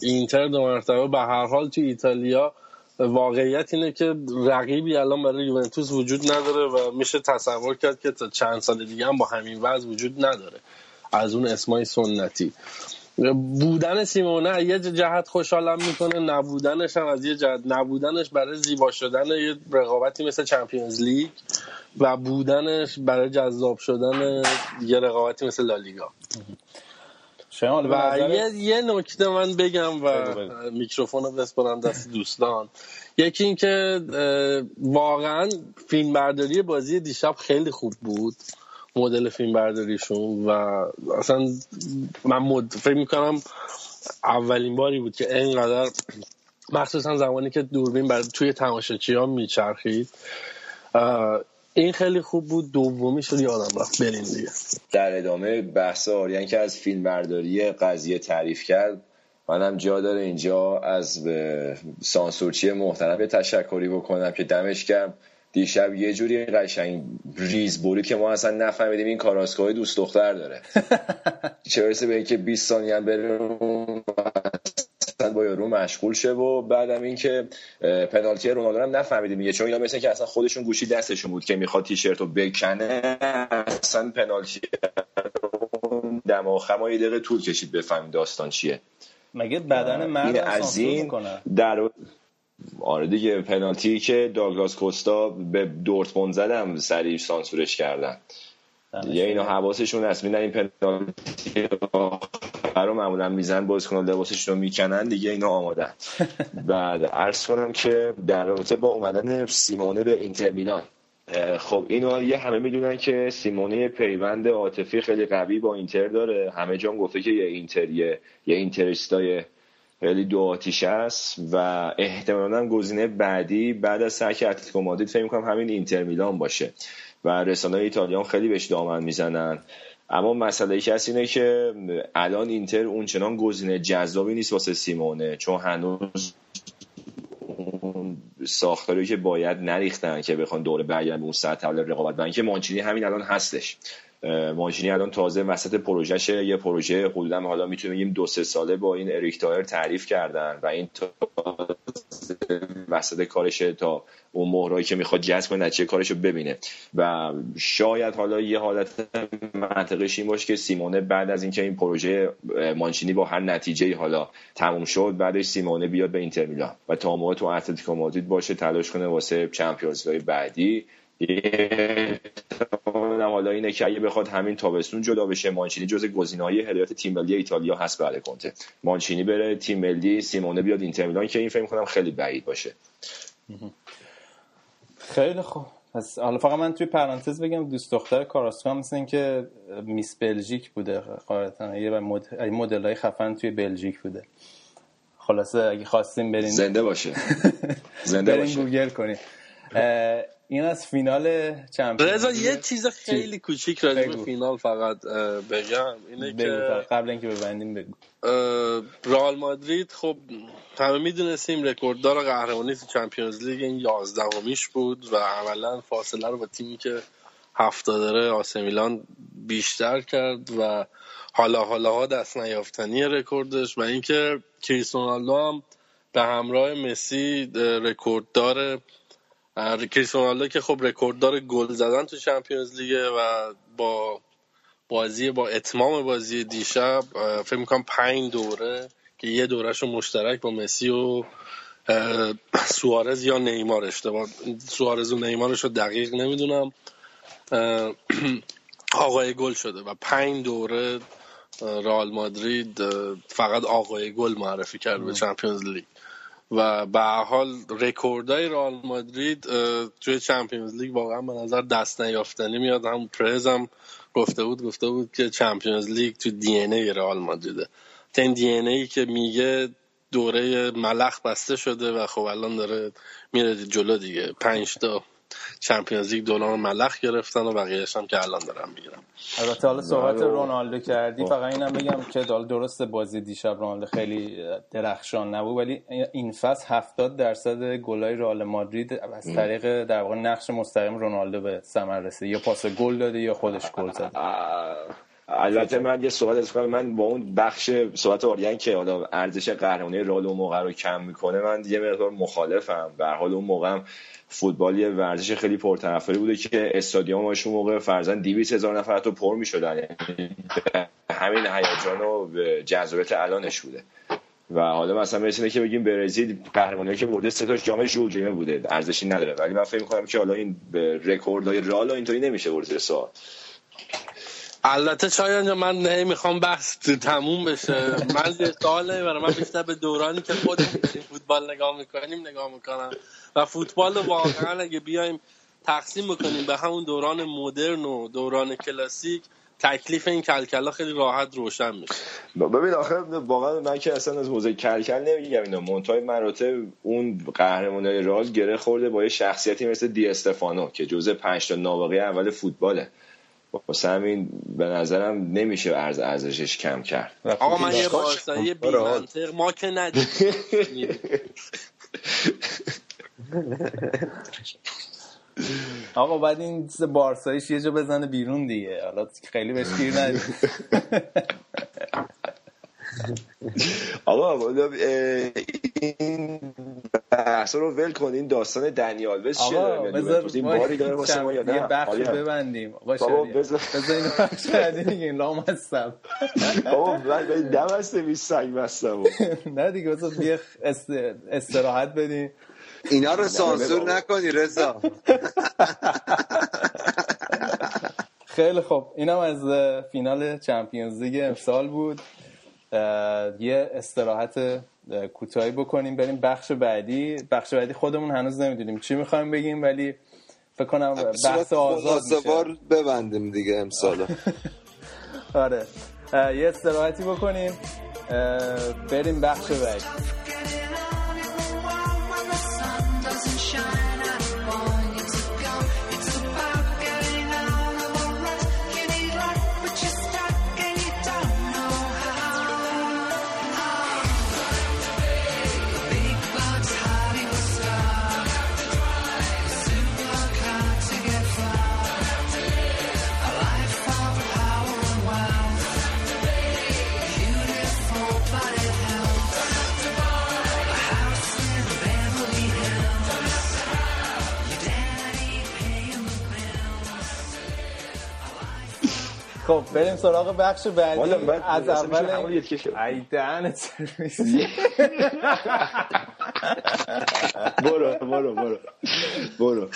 اینتر دو مرتبه. به هر حال تو ایتالیا واقعیت اینه که رقیبی الان برای یوونتوس وجود نداره و میشه تصور کرد که تا چند سال دیگه هم با همین وضع وجود نداره از اون اسمای سنتی. بودن سیمونه یه جهت خوشحالم می‌کنه نبودنش هم از یه جهت. نبودنش برای زیبا شدن یه رقابتی مثل چمپیونز لیگ و بودنش برای جذاب شدن یه رقابتی مثل لالیگا و یه, یه نکته من بگم و میکروفون رو بسپرم دست دوستان. یکی اینکه واقعا فیلم برداری بازی دیشب خیلی خوب بود. مدل فیلم برداریشون و اصلا من مد... فکر می‌کنم اولین باری بود که اینقدر مخصوصا زمانی که دوربین بر توی تماشاچی ها میچرخید این خیلی خوب بود دومی شد یادم رفت. برین دیگه. در ادامه بحث آریان که از فیلم برداری قضیه تعریف کرد. منم جا داره اینجا از سانسورچی محترم تشکری بکنم که دمش گرم. دیشب یه جوری قشنگ ریز بوری که ما اصلا نفهمیدیم این کاراسکوهای دوست دختر داره. چه برسه به اینکه 20 ثانیه هم بره با یارو مشغول شه و بعدم اینکه پنالتی رونالدو هم نفهمیدیم دیگه. چون اینا مثل که اصلا خودشون گوشی دستشون بود که می‌خواد تیشرت رو بکنه اصلا پنالتی دماغ ما یه دقیقه طول کشید بفهمیم داستان چیه. مگه بدن مرد از این در آره دیگه پنالتی که داگلاس کوستا به دورتموند زدم سریع سانسورش کردن. دیگه اینا حواسشون هست. میدن این پنالتی رو معمولا میزن بازیکن لباسشون رو می‌کنن دیگه اینا آمادن. بعد عرض کنم که در رابطه با اومدن سیمونه به اینتر میلان خب اینو یه همه می‌دونن که سیمونه پیوند عاطفی خیلی قوی با اینتر داره. همه جان گفته که یه اینتریه یه اینترستای خیلی دو آتیش است و احتمالا گزینه بعدی بعد از سرک اتلتیکو مادرید فکر می‌کنم همین اینتر میلان باشه و رسانه ایتالیان خیلی بهش دامن می‌زنن. اما مسئله هست اینه که الان اینتر اونچنان گزینه جذابی نیست واسه سیمونه چون هنوز ساختاری که باید نریختن که بخوان دوره برگردن به اون سطح رقابت و اینکه مانچینی همین الان هستش. مانچینی الان تازه وسط پروژهشه یه پروژه حدودا حالا می‌تونیم بگیم دو سه ساله با این اریک تایر تعریف کردن و این وسط کارشه تا اون مهرایی که می‌خواد جذب کنه نتیجه کارشو ببینه. و شاید حالا یه حالت منطقش این باشه که سیمونه بعد از اینکه این پروژه مانچینی با هر نتیجه حالا تموم شد بعدش سیمونه بیاد به اینتر میلان و تا موقع تو اتلتیکو مادرید باشه تلاش کنه واسه چمپیونز بعدی حالا اینه که اگه بخواد همین تابستون جدا بشه مانچینی جز گزینه‌های هدایت تیم ملی ایتالیا هست بعد کنته. مانچینی بره تیم ملی سیمونه بیاد اینتر میلان که این فکر کنم خیلی بعید باشه. خیلی خوب. پس حالا فقط من توی پرانتز بگم دوست دختر کاراسکو مثل اینکه میس بلژیک بوده قاعدتا. یه مدل های خفن توی بلژیک بوده. خلاصه اگه خواستیم برین زنده باشه. زنده برین ول کنین این از فینال Champions رضا یه چیز خیلی کوچیک راجع به فینال فقط بگم. اینه که قبل اینکه ببندیم بگو. رئال مادرید خب همه می‌دونستیم رکورددار قهرمانی تو Champions League این 11 بود و عملا فاصله رو با تیمی که هفت داره آسمیلان بیشتر کرد و حالا حالا ها دست نیافتنی رکوردش و اینکه کریس رونالدو هم به همراه مسی رکورد داره کریس رونالدو که خب رکورددار گل زدن تو چمپیونز لیگه و با بازی با اتمام بازی دیشب فکر می‌کنم پنج دوره که یه دورش مشترک با مسی و سوارز یا نیمار. اشتباه سوارز و نیمارش رو دقیق نمی‌دونم. آقای گل شده و پنج دوره رئال مادرید فقط آقای گل معرفی کرد به Champions League. و به حال رکوردای رئال مادرید توی Champions League واقعا به نظر دست نیافتنی میاد. هم پرز هم گفته بود گفته بود که Champions League تو DNA رئال مادریده. این DNA که میگه دوره ملخ بسته شده و خب الان داره میره جلو دیگه. پنج تا Champions League دوران ملخ گرفتن و بقیه‌اش هم که الان دارم می‌گیرم البته حالا صحبت رونالدو کردی فقط اینم بگم که درست بازی دیشب رونالدو خیلی درخشان نبود ولی این فصل 70 درصد گلای رئال مادرید از طریق در واقع نقش مستقیم رونالدو به ثمر رسید. یا پاس گل داده یا خودش گل زده البته من یه سوال از من با اون بخش صحبت آریان که حالا ارزش قهرمانی رئال اون موقع رو کم می‌کنه من یه مقدار مخالفم. به حال اون موقع فوتبال یه ورزش خیلی پرطرفداری بوده که استادیومش اون موقع فرزن 200 هزار نفر تو پر می‌شدن. یعنی همین هیجان و جذابیت الانش بوده. و حالا مثلا مثل که بگیم برزیل قهرمانی که برده سه تا جام ژول بوده ارزشی نداره. ولی من فکر می‌کنم که حالا این رکوردهای رئال اینطوری نمیشه برده سوال. البته شاید من نمی‌خوام بحث تموم بشه. من یه سوال نمی‌برم من بیشتر به دورانی که خودم فوتبال نگاه می‌کنیم نگاه می‌کنم. و فوتبال رو واقعا اگه بیایم تقسیم بکنیم به همون دوران مدرن و دوران کلاسیک تکلیف این کلکلا خیلی راحت روشن میشه. ببین آخه واقعا من که اصلا از موزه کلکل نمیگم اینا منتهای مراتب اون قهرمانای راز گره خورده با یه شخصیتی مثل دی استفانو که جزء پنج تا نابغه اول فوتباله. واسه همین به نظرم نمیشه ارز ارزشش کم کرد. آقا من یه بارسایی بی منطق ما که ندیم آقا بعد این بارساییش یه جا بزنه بیرون دیگه. حالا خیلی بهش گیر ندید آقا این بحث رو ول کن. این داستان دنیال. وز چیه این باری داره واسه ما یا نه یه بخش ببندیم. بابا بذار اینو بخش دیگه. این لام هستم. بابا من دم هسته بی سنگ بستم. نه دیگه بذار یه استراحت بدیم. اینا رو سانسور نکنی رضا. خیلی خوب. اینم از فینال چمپیونز لیگ امسال بود. یه استراحت کوتاهی بکنیم بریم بخش بعدی. بخش بعدی خودمون هنوز نمی‌دونیم چی می‌خوایم بگیم ولی فکر کنم بحث آزاد میشه. ببندیم دیگه امسال آره. یه استراحتی بکنیم. بریم بخش بعدی. خب بریم سراغ بخش بعدی. از اول ای دهنت برو برو برو. برو.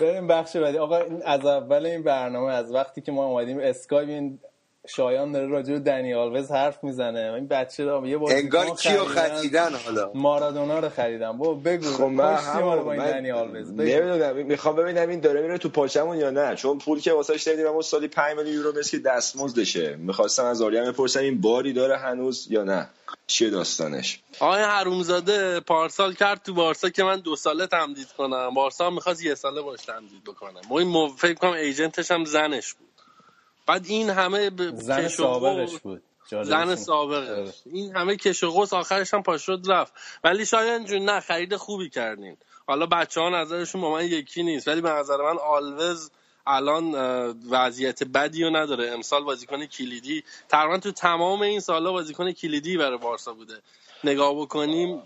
بریم بخش بعدی. آقا از اول این برنامه از وقتی که ما اومدیم اسکایپ این شایان داره راجع به دنی آلوز حرف می‌زنه. این بچه دارم یه بار انگار کیو خریدن. حالا. مارادونا رو خریدم. با بگو خب من با این دنی آلوز نمی‌دونم می‌خوام ببینم این داره میره تو پاچمون یا نه. چون پول که واسش دادیم اون سالی 5 میلیون یورو مثل دستمزدشه می‌خواستم از آریان بپرسم این باری داره هنوز یا نه. چیه داستانش؟ آقای حرومزاده پارسال کرد تو بارسا که من دو ساله تمدید کنم. بارسا می‌خواست یه ساله باش تمدید بکنم ما این فکر کنم ایجنتش هم زنش بود. بعد این همه ب... زن سابقش بود. زن سابقش. این همه کش و قوس آخرش هم پاشد رفت. ولی شاید جون نه خرید خوبی کردین. حالا بچه ها نظرشون با من یکی نیست ولی به نظر من آلوز الان وضعیت بدی رو نداره. امسال بازیکن کلیدی تقریبا تو تمام این سالا بازیکن کلیدی برای بارسا بوده. نگاه بکنیم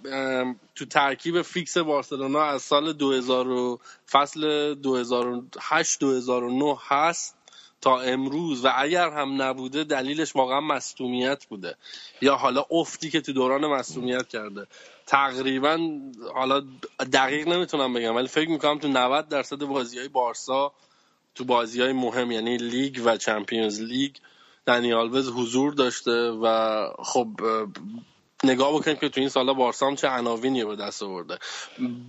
تو ترکیب فیکس بارسلونا از سال 2000 فصل 2008 2009 هست. تا امروز و اگر هم نبوده دلیلش واقعا مصومیت بوده. یا حالا افتی که تو دوران مصومیت کرده. تقریبا حالا دقیق نمی‌تونم بگم ولی فکر می‌کنم تو 90 درصد بازی های بارسا تو بازی های مهم یعنی لیگ و چمپیونز لیگ دنی آلوز حضور داشته و خب نگاه بکنیم که تو این سالا بارسا هم چه عناوینی به دست آورده.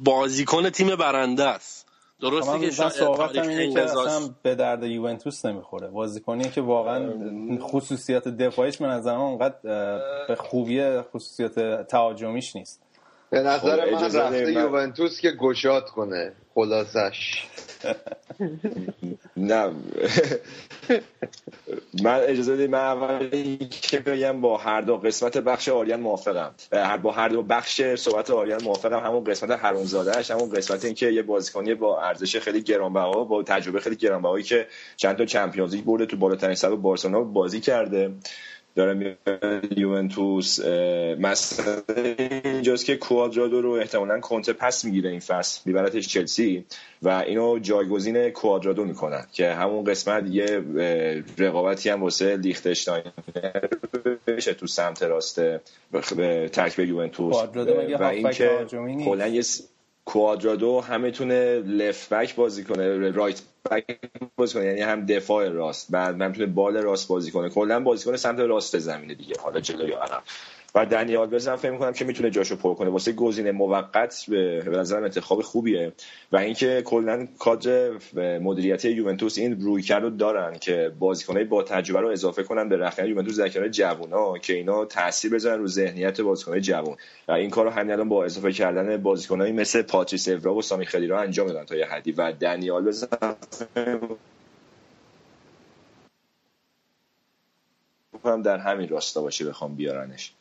بازیکن تیم برنده است. درسته که شاید صحبت اینه که اصلا به درد یوونتوس نمی‌خوره. بازیکنی که واقعا خصوصیات دفاعیش من از اونقدر به خوبی خصوصیات تهاجمیش نیست. به نظر خب، من رفته یوونتوس که گشاد کنه. خلاصش. نه. من اجازه بدید من که بگم با هر دو قسمت بخش آریان موافقم. با هر دو بخش صحبت آریان موافقم. همون قسمت حرومزادهش همون قسمت این که یه بازیکنی با ارزش خیلی گرانبها با تجربه خیلی گرانبهایی که چند تا چمپیونز لیگ برده تو بالاترین سطح بارسلونا بازی کرده. داره یوونتوس مثلا اینجاست که کوادرادو رو احتمالا کنته پس می‌گیره این فصل میبرتش چلسی و اینو جایگزین کوادرادو می‌کنن که همون قسمت یه رقابتی هم واسه لیختشتاین بشه تو سمت راست ترکیب یوونتوس. و اینکه کلا یه کوادرادو هم می‌تونه لفت بک بازی کنه رایت بک بازی کنه یعنی هم دفاع راست بعد هم می‌تونه بال راست بازی کنه. کلا بازیکن سمت راست زمینه دیگه حالا جلو یا عقب و دنیال بزن فکر می‌کنم که می‌تونه جاشو پر کنه. واسه گزینه موقت به نظرم انتخاب خوبیه. و اینکه کلا کادر مدیریتی یوونتوس این روی کرده دارن که بازیکنای با تجربه رو اضافه کنن به رخنه یوونتوس در جوونا که اینا تاثیر بزنن رو ذهنیت بازیکنای جوون. و این کارو همین الان با اضافه کردن بازیکنایی مثل پاتریس اورا و سامی خدیرا انجام دادن تا یه حدی. و دنی آلوزم در همین راستا باشه بخوام بیارنش.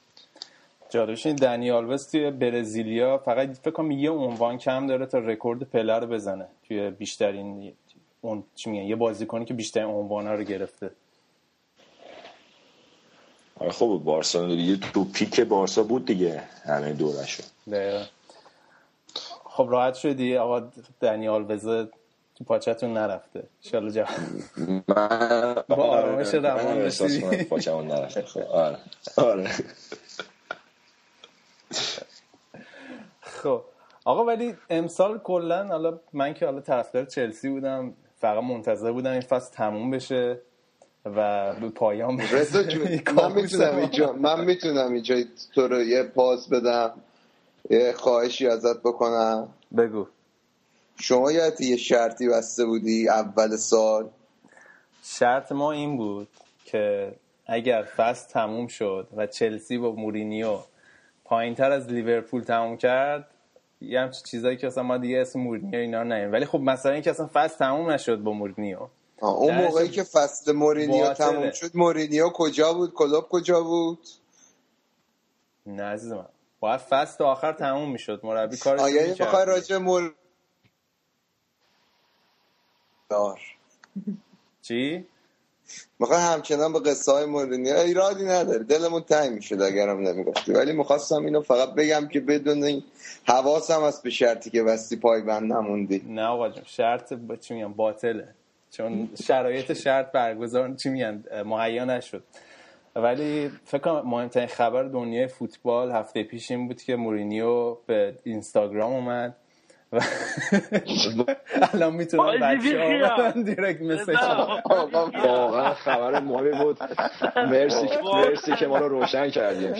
جالبش این دنی آلوز توی برزیلیا فقط فکر کنم یه عنوان کم داره تا رکورد پله رو بزنه توی بیشترین اون چی میگن یه بازیکنی که بیشترین عنوان رو گرفته. آره خب بارسا دیگه تو پیک بارسا بود دیگه همه دورشو خب راحت شدی؟ آقا دنی آلوز تو پاچتون نرفته. ان جا با آرامش روان رسیدی. پاچمون نرفته. خب، آره. آره. خب. آقا ولی امسال کلا حالا من که حالا طرفدار چلسی بودم فقط منتظر بودم این فصل تموم بشه و به پایان برسه. من می‌تونم اینجا من می‌تونم اینجا تو رو یه پاس بدم یه خواهشی ازت بکنم. بگو. شما یادت یه شرطی بسته بودی اول سال؟ شرط ما این بود که اگر فصل تموم شد و چلسی با مورینیو پایین تر از لیورپول تموم کرد یه همچین چیزایی که اصلا ما دیگه اسم مورینیو اینا نیم ولی خب مثلا اینکه اصلا فصل تموم نشد با مورینیو اون موقعی که فصل مورینیو تموم شد مورینیو کجا بود؟ کلوب کجا بود؟ نه عزیز من باید فصل آخر تموم می‌شد. مربی کارش آیا یعنی می‌خوای راجع مور دار چی؟ می‌خوای همچنان به قصه های مورینیو ایرادی نداره دلمون تنگ می‌شد اگرم نمی‌گفتی. ولی می‌خواستم اینو فقط بگم که بدون این حواسم از به شرطی که بستی پای بند نموندی. نه آقا جون شرط با چی میگم باطله. چون شرایط شرط برگزار چی میگن؟ مهیا نشد. ولی فکر کنم مهمترین خبر دنیای فوتبال هفته پیش این بود که مورینیو به اینستاگرام اومد. الان می‌تونم بچه ها دیرکت مسیج واقعا خبر مهمی بود. مرسی مرسی که ما رو روشن کردیم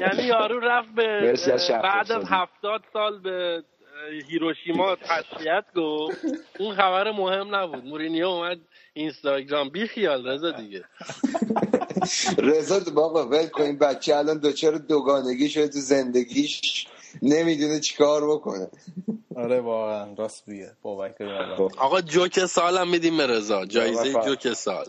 یعنی یارو رفت به بعد از هفتاد سال به هیروشیما تسلیت گفت. اون خبر مهم نبود. مورینیو اومد اینستاگرام. بی خیال رضا دیگه. رضا بابا ول کن. بچه الان دوچار دوگانگی شده تو زندگیش. نمی‌دونه چیکار بکنه. آره واقعا. راست میگه. بابک آقا جوک سالم میدیم به رضا. جایزه جوک سال.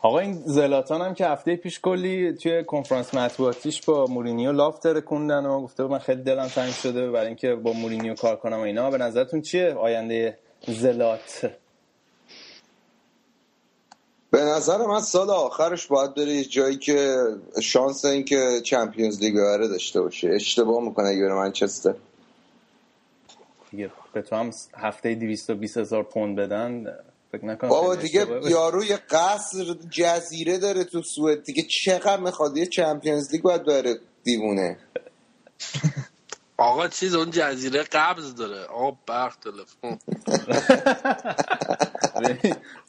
آقا این زلاتان هم که هفته پیش کلی توی کنفرانس مطبوعاتیش با مورینیو لاف کندن و گفته من خیلی دلم تنگ شده برای اینکه با مورینیو کار کنم و اینا. به نظرتون چیه آینده زلات؟ به نظر من سال آخرش باید بره یه جایی که شانس این که چمپیونز لیگ ببره داشته باشه. اشتباه می‌کنه اگه بره منچستر. دیگه به تو هم هفته 220 هزار پوند بدن فکر نکنم بابا دیگه. یارو یه قصر جزیره داره تو سوئد. دیگه چقدر می‌خواد یه چمپیونز لیگ باید بره دیوونه. آقا چیز اون جزیره قبض داره. آقا برق تلفن.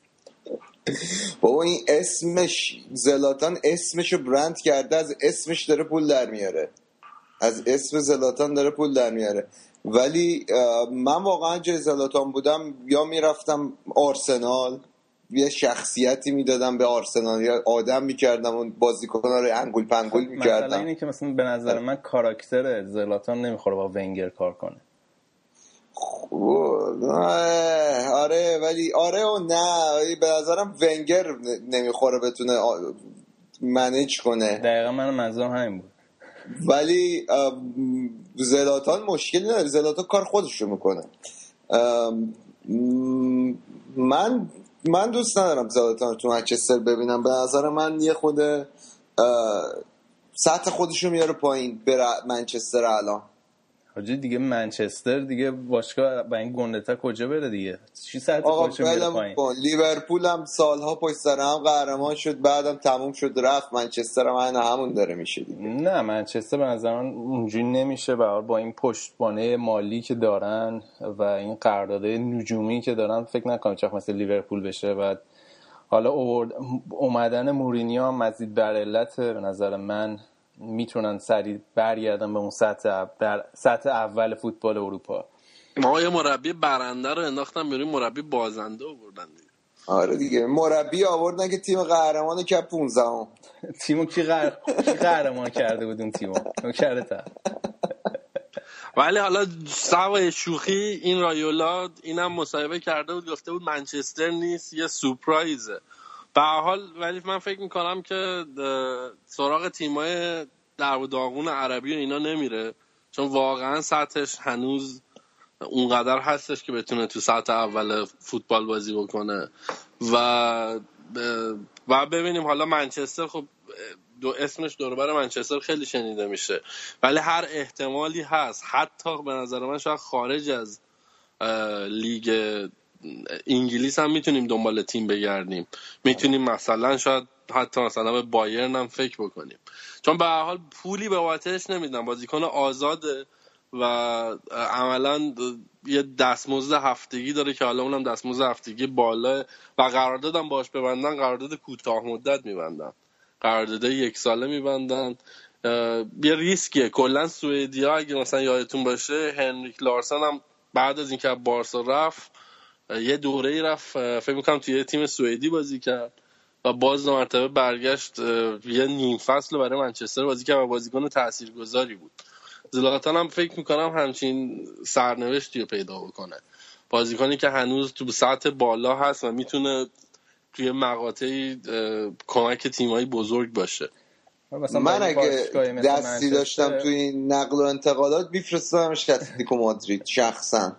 بابا این اسمش زلاتان اسمشو برند کرده از اسمش داره پول در میاره. از اسم زلاتان داره پول در میاره. ولی من واقعا جای زلاتان بودم یا می‌رفتم آرسنال یه شخصیتی می‌دادم به آرسنال یا آدم می‌کردم اون بازیکن‌ها رو انگول پنگول مسئله می‌کردم. اینه که مثلا به نظر من کاراکتر زلاتان نمی‌خوره با ونگر کار کنه. آره ولی آره و نه. به نظرم ونگر نمی‌خوره بتونه منیج کنه. دقیقا من منظورم همین بود. ولی زلاتان مشکلی نداره. زلاتان کار خودش رو می‌کنه من من دوست ندارم زلاتان رو تو منچستر ببینم. به نظر من یه خود سطح خودش رو میاره پایین به منچستر الان. حاجی دیگه منچستر دیگه باشگاه با این گندتا کجا بره دیگه؟ چی ولم پایین؟ کن لیورپول هم سالها پشت سر هم قهرمان شد بعدم تموم شد رفت. منچستر هم همون داره میشه دیگه. نه منچستر به نظر من اونجوری نمیشه. و با این پشتبانه مالی که دارن و این قراردادهای نجومی که دارن فکر نکنم چخ مثل لیورپول بشه. و حالا اومدن مورینیو هم مزید بر علت به نظر من می‌تونن سریع برگردن به اون سطح اول- در سطح اول فوتبال اروپا. ما یه مربی برنده رو انداختن بیرون مربی بازنده آوردن دیگه. آره دیگه. مربی آوردن که تیم قهرمان که 15 هم. تیمو کی قهر... کی قهرمان کرده بود اون تیمو؟ نوکرتم ولی حالا سوای شوخی این رایولا اینم مصاحبه کرده بود گفته بود منچستر نیست یه سورپرایزه. به حال ولی من فکر می‌کنم که سراغ تیمای در داغون عربی اینا نمیره. چون واقعا سطحش هنوز اونقدر هستش که بتونه تو سطح اول فوتبال بازی بکنه. و و ببینیم. حالا منچستر خب دو اسمش دوربر منچستر خیلی شنیده میشه. ولی هر احتمالی هست. حتی به نظر من شاید خارج از لیگ انگلیس هم می‌تونیم دنبال تیم بگردیم. می‌تونیم مثلا شاید حتی مثلا به بایرن هم فکر بکنیم. چون به حال پولی به بابتش نمیدن. بازیکن آزاده و عملا یه دستمزد هفتگی داره که حالا اونم دستمزد هفتگی بالا و قراردادم باش ببندن قرارداد کوتاه مدت میبندن. قرارداد یک ساله میبندن. یه ریسکیه. کلا سوئدیا اگه مثلا یادتون باشه هنریک لارسن هم بعد از اینکه بارسا رفت یه دوره ای رفت فکر می‌کنم توی یه تیم سوئدی بازی کرد و باز دو مرتبه برگشت یه نیم فصل برای منچستر بازی کرد و بازیکن تاثیرگذاری بود. زلاتان هم فکر می‌کنم همچین سرنوشتی رو پیدا بکنه. بازیکنی که هنوز تو سطح بالا هست و می‌تونه توی مقاطعی کمک تیمایی بزرگ باشه. مثلا من اگه دستی داشتم توی نقل و انتقالات میفرستمش اتلتیکو مادرید شخصا.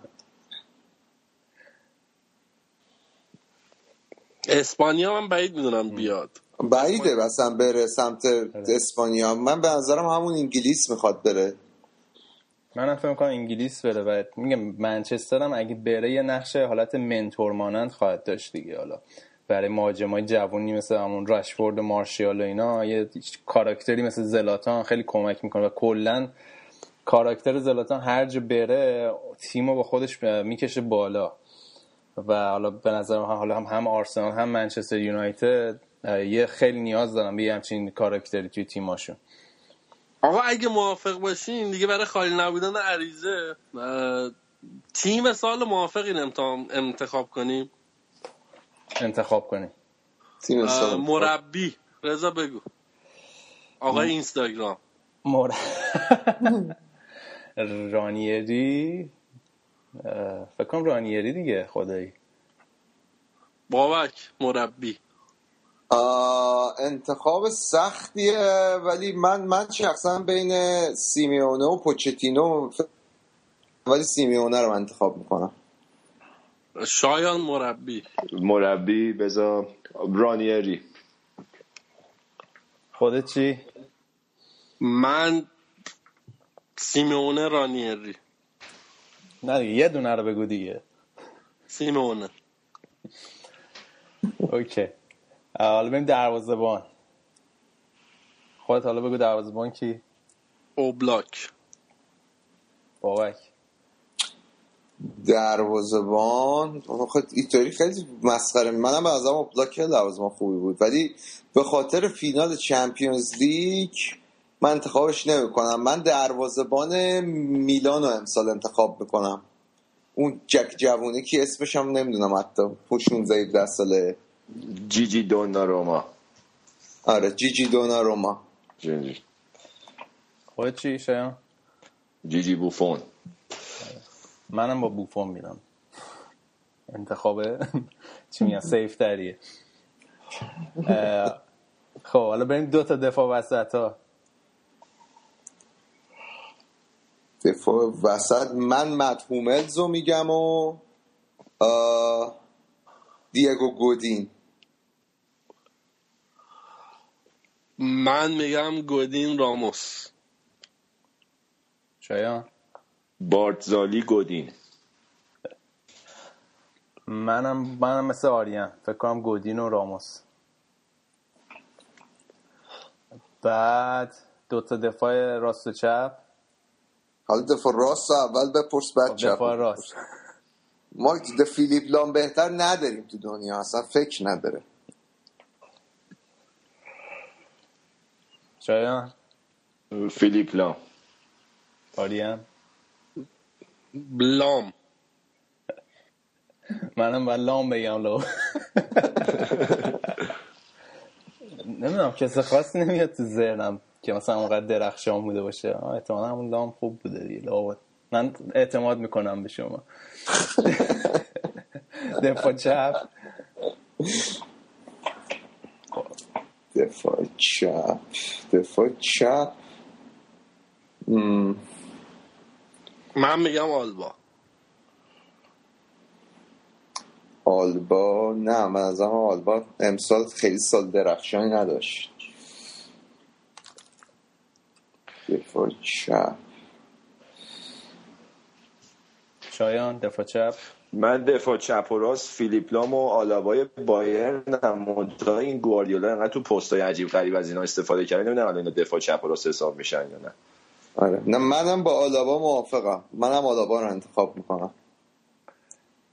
اسپانیا من بعید می‌دونم بیاد. بعیده مثلا بره سمت اسپانیا. من به نظرم همون انگلیس می‌خواد بره. منم فکر می‌کنم انگلیس بره و میگم منچستر هم اگه بره یه نقش حالت منتور مانند خواهد داشت دیگه. حالا برای مهاجمای جوونی مثل همون راشفورد و مارشیال و اینا یه کاراکتری مثل زلاتان خیلی کمک می‌کنه و کلا کاراکتر زلاتان هر جا بره تیمو با خودش می‌کشه بالا. و حالا به نظر من حالا هم هم آرسنال هم منچستر یونایتد یه خیلی نیاز دارن به یه همچین کاراکتری توی تیماشون. آقا اگه موافق باشین دیگه برای خالی نبودن عریضه. تیم سال موافقین امتحان- انتخاب کنیم؟ انتخاب کنیم. تیم سال مربی. رضا بگو. آقای اینستاگرام. مور... رانیری؟ فکر کنم رانیری دیگه خدایی. بابک مربی. انتخاب سختیه ولی من من شخصا بین سیمیونه و پوچتینو ف- ولی سیمیونه رو من انتخاب می‌کنم. شایان مربی. مربی بذار رانیری. خودت چی؟ من سیمونه رانیری. نه دیگه یه دونه رو بگو دیگه. سیمونه اوکی. حالا بریم دروازه‌بان. خودت حالا بگو دروازه‌بان کی؟ اوبلاک. بابک. دروازبان خب اینطوری خیلی مسخره. منم به نظرم اوبلاک دروازبان خوبی بود. ولی به خاطر فینال چمپیونز لیگ من انتخابش نمی‌کنم. من دروازبان میلان رو امسال انتخاب می‌کنم. اون جک جوونی که اسمش هم نمی‌دونم حتی. 16 17 ساله. جیجی دوناروما. آره جیجی دونا روما جیجی, خودت چی شایان؟ جیجی بوفون. منم با بوفون میرم. انتخاب چی میگن؟ سیف تریه خب حالا بریم دو تا دفاع وسط ها دفاع وسط من مدهوملز رو میگم و دیگو گودین. من میگم گودین راموس. شایان؟ بارتزالی گودین. منم منم مثل آریان. فکر کنم گودین و راموس. بعد دو تا دفاع راست و چپ. حالا دفاع راست رو اول بپرس بعد چپ دفاع راست. ما ده فیلیپ لام بهتر نداریم تو دنیا اصلا فکر نداره. شایان؟ فیلیپ لام. آریان لام. منم باید لام بگم لو. نمی‌دونم کسی خاصی نمیاد تو ذهنم. که مثلا اونقدر درخشان بوده باشه. احتمالا همون لام خوب بوده دیگه. لابد. من اعتماد می‌کنم به شما. دفاع چپ. دفاع چپ. دفاع چپ. من میگم آلبا. آلبا؟ نه من از آلبا امسال خیلی سال درخشانی نداشت. دفاع چپ. شایان دفاع چپ. من دفاع چپ و راست فیلیپ لام و آلابای بایرن منتها این گواردیولا انقدر تو پستای عجیب غریب از اینا استفاده کرده نمی‌دونم الان اینا دفاع چپ و راست حساب میشن یا نه. آره. نه منم با آلابا موافقم. منم آلابا رو انتخاب می‌کنم.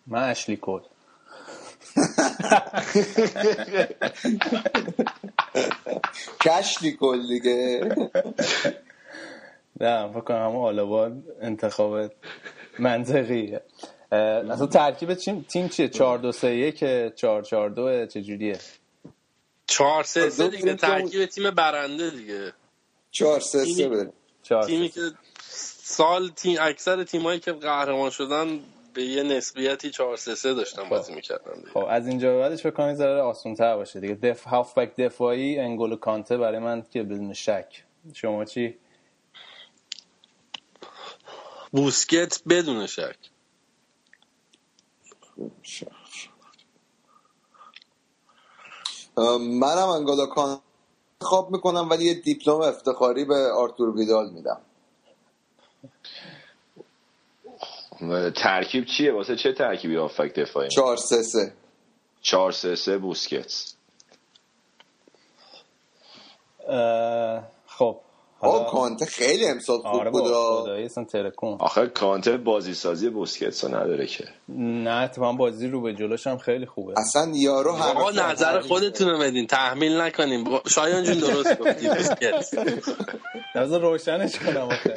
من اشلی کول کشلی کل دیگه. نه فکر کنم همون آلابا انتخاب منطقیه. اصلا ترکیب تیم تیم چیه؟ 4 2 3 1 4 4 2 چجوریه چهار سه سه دو دیگه ترکیب تیم برنده دیگه. چهار سه سه تیمی- بریم 4 تیمی که سال تیم اکثر تیمایی که قهرمان شدن به یه نسبیتی 4 3 3 داشتن بازی می‌کردن دیگه. خب از اینجا به بعدش فکر کنم ذره آسان تر باشه دیگه. دف هافبک دفاعی انگل و کانته برای من که بدون شک. شما چی؟ بوسکت بدون شک. منم انگالا کان خواب می‌کنم ولی یه دیپلم افتخاری به آرتور ویدال میدم. ترکیب چیه؟ واسه چه ترکیبی آفک دفاعی؟ چهار سه سه. 4 3 3 بوسکتس خب. حالا کانته خیلی امسال خوب آره بود. اصلا ترکون آخه کانتر بازی سازی بوسکتس رو نداره که. نه اتفاقا بازی رو به جلوش هم خیلی خوبه. اصلا یارو آقا همه نظر خودتون رو بدین. تحمیل نکنیم. با- شایان جون درست گفتی بوسکت بذار روشنش کنم آخه.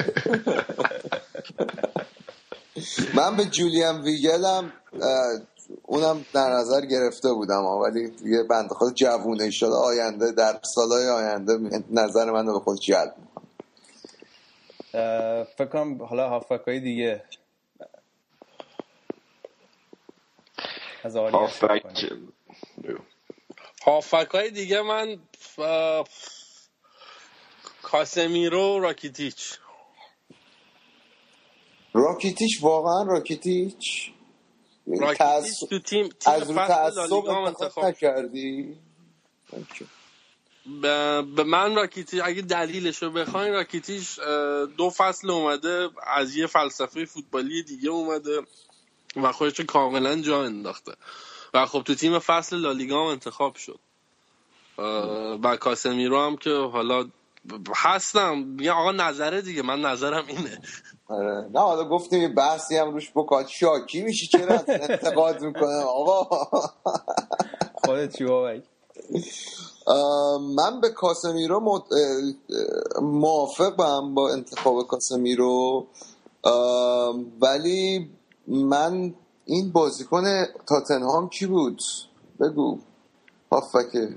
من به جولیان ویگلم اونم در نظر گرفته بودم ولی یه بند خود جوونه ایشالا آینده در سالهای آینده نظر من رو به خود جلب فکر کنم حالا هافبک دیگه. از. هافک های دیگه من ف- کاسمیرو راکیتیچ. راکیتیش واقعا راکیتیچ؟ راکیتیش تعصب- تو تیم تیم از رو تعصب انتخاب نکردی؟ به من راکیتیش اگه دلیلش رو بخواین راکیتیش دو فصل اومده از یه فلسفه فوتبالی دیگه اومده و خودش رو کاملا جا انداخته. و خب تو تیم فصل لالیگا هم انتخاب شد. و کاسمیرو هم که حالا هستم. میگم آقا نظره دیگه من نظرم اینه. آره. نه حالا گفتیم یه بحثی هم روش بکن شاکی میشی چرا انتقاد می‌کنه؟ آقا. خودت چی بابک؟ من به کاسمیرو موافقم با انتخاب کاسمیرو. ولی من این بازیکن تاتنهام کی بود؟ بگو. هافک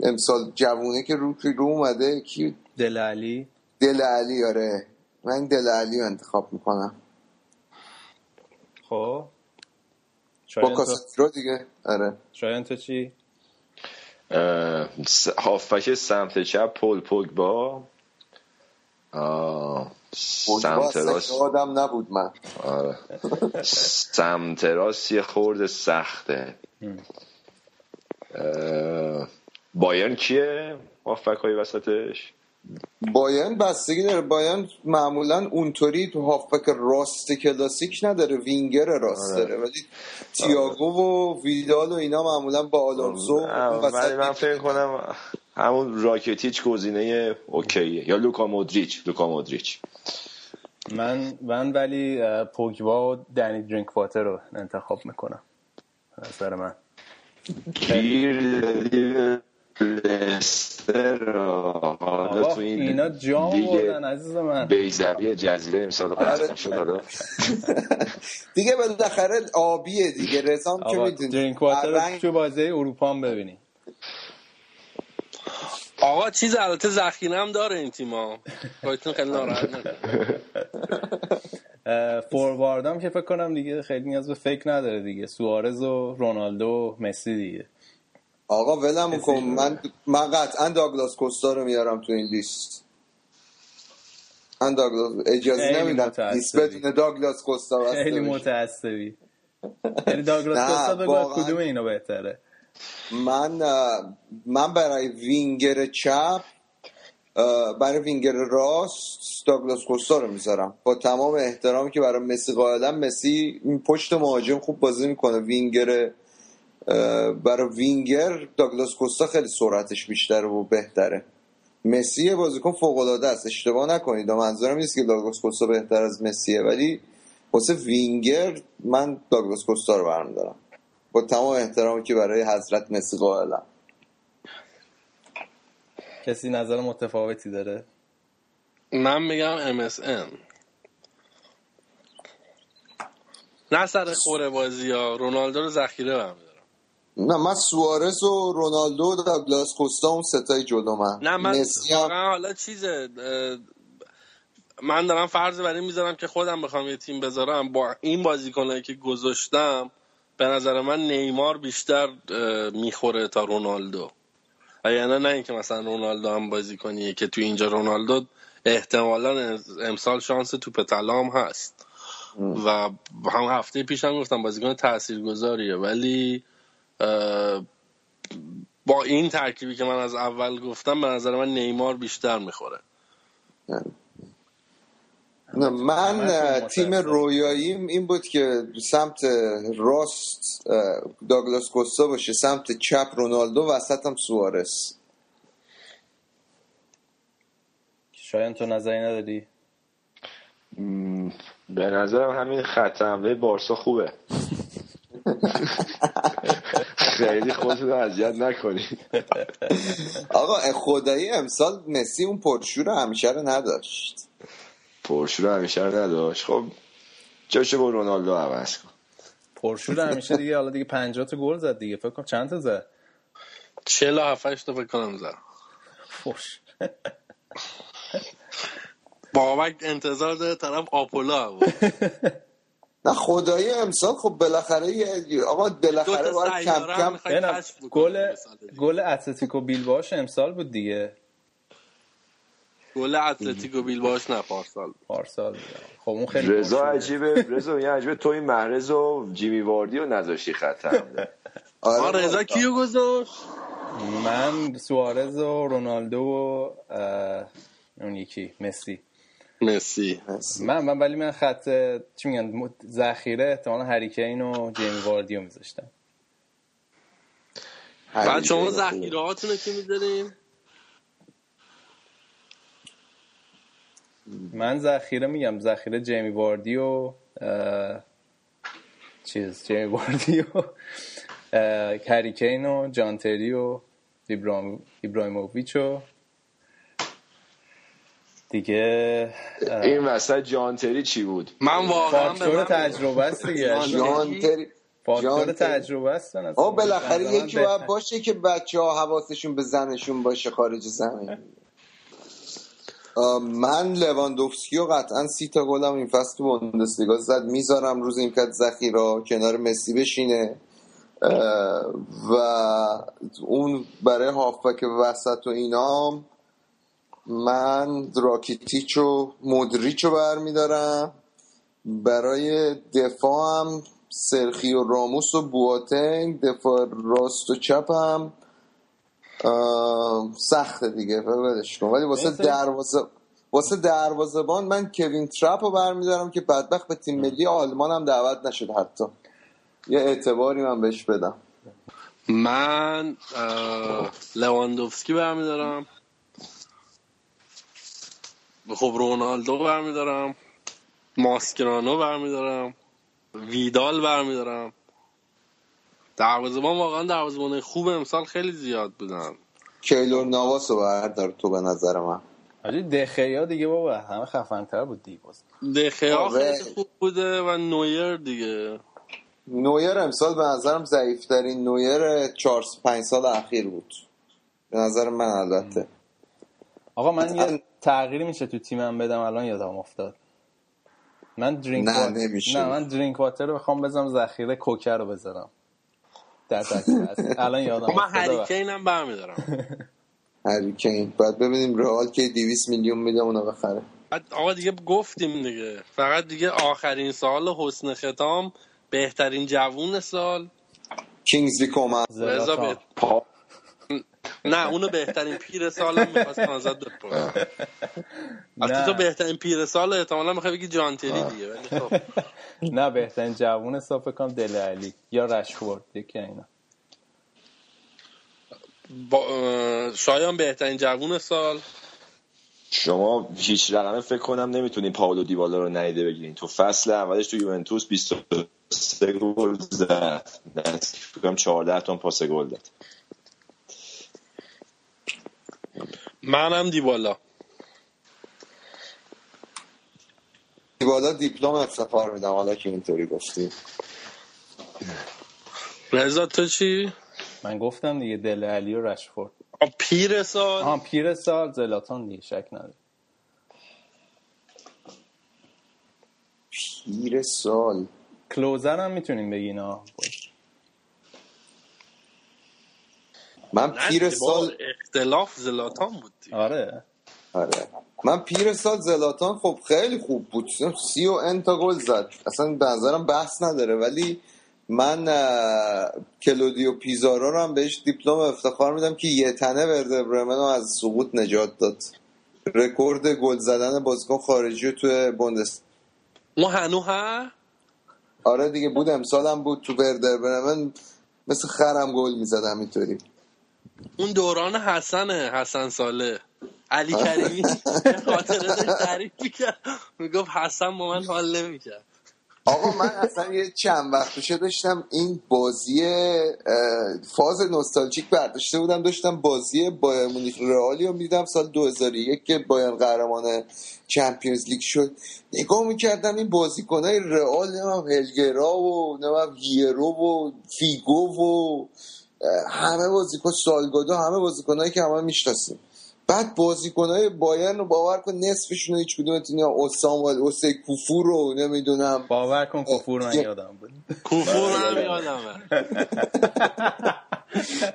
امسال جوونه که رو رو اومده کی دل علی دل علی آره. من دل علی رو انتخاب می‌کنم. خب. با کاسمیرو دیگه. آره. شایان تو چی؟ هافبک سمت چپ پول پوگبا. آه، پوگبا سمت راست. یادم نبود من. آره. سمت راست یه خورده سخته. بایرن کیه؟ هافبک های وسطش؟ بایرن بستگی داره. بایرن معمولا اونطوری تو هافبک راست کلاسیک نداره. وینگر راست آره. داره. ولی تییاگو و ویدال و اینا معمولا با آلونزو وسط ولی من. فکر کنم همون راکتیچ گزینه اوکیه. یا لوکا مودریچ. لوکا مودریچ. من من ولی پوگبا و دنی درینک واتر رو انتخاب می‌کنم. نظر من. گیر لستر حالا تو این اینا جام بردن عزیز من. بیزوی جزیره امسال آره. قهرمان شد حالا. دیگه بالاخره آبیه دیگه. رسام که می‌دونی. درینک واتر رو تو بازی اروپا هم ببینی آقا چیز البته ذخیره هم داره این تیما خودتون خیلی ناراحت فورواردام که فکر کنم دیگه خیلی نیاز به فکر نداره دیگه. سوارز و رونالدو و مسی دیگه. آقا ولم کن. من من قطعا داگلاس کوستا رو میارم تو این لیست. من داگلاس اجازه نمیدم. لیست بدون داگلاس کوستا بسته خیلی. متعصبی یعنی داگلاس کوستا بگو. کدوم اینو بهتره. من من برای وینگر چپ برای وینگر راست داگلاس کوستا رو می‌ذارم. با تمام احترامی که برای مسی قائلم مسی پشت مهاجم خوب بازی می‌کنه. وینگر برای وینگر داگلاس کوستا خیلی سرعتش بیشتره و بهتره. مسی بازیکن فوق العاده است. اشتباه نکنید. منظورم نیست که داگلاس کوستا بهتر از مسیه ولی واسه وینگر من داگلاس کوستا رو برمیدارم با تمام احترامی که برای حضرت مسی قائلم. کسی نظر متفاوتی داره؟ من میگم MSN نه سر خوره بازی ها. رونالدو رو ذخیره برمیدارم نه من سوارز و رونالدو و داگلاس کوستا اون ستای جلو من. نه من هم. واقعا حالا چیزه من دارم فرض بر این می‌ذارم که خودم بخوام یه تیم بذارم. با این بازیکنایی که گذاشتم به نظر من نیمار بیشتر می‌خوره تا رونالدو. یعنی نه اینکه مثلا رونالدو هم بازی کنیه که تو اینجا رونالدو احتمالا امسال شانس توپ طلا هم هست. و هم هفته پیش هم گفتم بازیکن تاثیرگذاریه ولی با این ترکیبی که من از اول گفتم به نظر من نیمار بیشتر می‌خوره. نه من تیم. رویاییم این بود که سمت راست داگلاس کوستا باشه سمت چپ رونالدو وسط هم سوارز شایان تو نظری نداری؟ به نظرم همین خط حمله بارسا خوبه. خیلی خودتون رو اذیت نکنید آقا خدایی امسال مسی اون پرشور رو همیشه رو نداشت. پرشو رو همیشه رو نداشت. خب جاشو با رونالدو عوض کن. پرشور همیشه دیگه حالا دیگه 50 تا گل زد دیگه. فکر کنم چند تا زد؟ 47 تا فکر کنم زد. فوش. بابک انتظار داره طرف آپولا بود. نه خدایی امسال خب بالاخره یه- آقا بالاخره باید کم کم گل. گل اتلتیکو بیلباش امسال بود دیگه. گل اتلتیکو بیلباش نه پارسال پارسال. خب اون خیلی رضا. عجیبه رضا یه عجیبه. توی محرز و جیمی واردی رو نذاشتی خط حمله. آره. رضا کیو گذاشت؟ من سوارز و رونالدو و اون یکی مسی. مسی من من ولی من خط چی میگن؟ ذخیره احتمالا هریکین و جیمی واردیو میذاشتم. بعد شما ذخیره هاتون کی می‌ذارین؟ من ذخیره میگم ذخیره جیمی واردی و چیز جیمی واردی و اه، هریکین و جانتری و ایبرام ایبراهیموویچ و دیگه این وسط جانتری چی بود؟ من واقعا به فاکتور من تجربه است دیگه. جان تری. فاکتور. تجربه است آه. بالاخره یکی باید. باشه که بچه ها حواسشون به زنشون باشه خارج زمین. من لواندوفسکی و قطعا سی تا گلم این فصل تو بوندسلیگا زد. می‌ذارم روز این کت ذخیره کنار مسی بشینه. و اون برای هافبک وسط و اینام من راکیتیچ و مودریچ رو برمیدارم. برای دفاع هم سرخی و راموس و بواتنگ دفاع راست و چپ هم اه، سخته دیگه ولش کن. ولی واسه دروازه واسه دروازه‌بان من کوین ترپ رو برمیدارم که بدبخت به تیم ملی آلمان هم دعوت نشد حتی. یه اعتباری من بهش بدم. من لواندوفسکی برمیدارم. خب رونالدو برمیدارم. ماسکرانو برمیدارم. ویدال برمیدارم. دروازه‌بان واقعا دروازه‌بان خوب امسال خیلی زیاد بودن. کیلور نواس رو بردار تو به نظر من. حاجی دخیا دیگه بابا همه خفن‌تر بود دیگه باز. دخیا آره. خیلی خوب بوده و نویر دیگه. نویر امسال به نظرم ضعیفترین نویر چهار پنج سال اخیر بود. به نظر من البته. آقا من. یه تغییری میشه تو تیمم بدم الان یادم افتاد. من درینک نه، نمیشه. نه من درینک واتر رو بخوام بذارم ذخیره کوکر رو بذارم. در. الان یادم خب من هریکین هم برمیدارم. هری کین باید ببینیم رئال که 200 میلیون میده اونو بخره. بعد آقا دیگه گفتیم دیگه. فقط دیگه آخرین سال حسن ختام بهترین جوون سال. کینگزلی کومن رضا نه اونو بهترین پیر سالم می‌خواستم ازت بپرسم. البته تو بهترین پیر سال احتمالا می‌خوای بگی جانتری دیگه ولی خب. نه بهترین جوون حساب فکر کنم دل علی یا رشفورد یکی اینا. با... شایان بهترین جوون سال؟ شما هیچ رقمه فکر کنم نمی‌تونین پاولو دیبالا رو نیده بگیرین. تو فصل اولش تو یوونتوس 23 گل زد. فکر کنم 14 تا پاس گل داد منم دیبالا. بالا دیپلم افتخار میدم حالا که اینطوری گفتی. رضا تو چی؟ من گفتم دیگه دل علی و رشفورد. آه، پیر سال. آها پیر سال زلاتان دیگه شک نداره پیر سال. کلوزر هم می‌تونیم بگین ها من player سال اختلاف زلاتان بود دیگه. آره. آره. من player سال زلاتان خب خیلی خوب بود. سی و n تا گل زد. اصلا به نظرم بحث نداره. ولی من کلودیو پیزارو رو هم بهش دیپلم افتخار میدم که یه تنه ورده برمن رو از سقوط نجات داد. رکورد گل زدن بازیکن خارجی رو توی بوندس اون هنو ها؟ آره دیگه بود. امسال هم بود تو وردر برمن. مثل خرم گل می‌زد همینطوری. اون دوران حسنه حسن ساله. علی کریمی خاطره داشت تعریف می‌کرد. می‌گفت حسن با من حال نمی‌کرد. آقا من اصلا یه چند وقت پیشه داشتم این بازی فاز نوستالژیک برداشته بودم. داشتم بازی بایرن مونیخ رئالی رو می‌دیدم. سال 2001 که بایرن قهرمان Champions League شد. نگاه می‌کردم این بازیکنهای رئال نمی‌دونم هلگرا و نمی‌دونم هیرو و فیگو و همه بازیکن سالگادو همه بازیکنهایی که همه می‌شناسیم. بعد بازیکنهای بایرن رو باور کن نصفشون رو هیچ کدومتون یا اسامال اوسی کوفو رو نمی‌دونم. باور کن کفور من یادم بود. کوفور هم یادمه.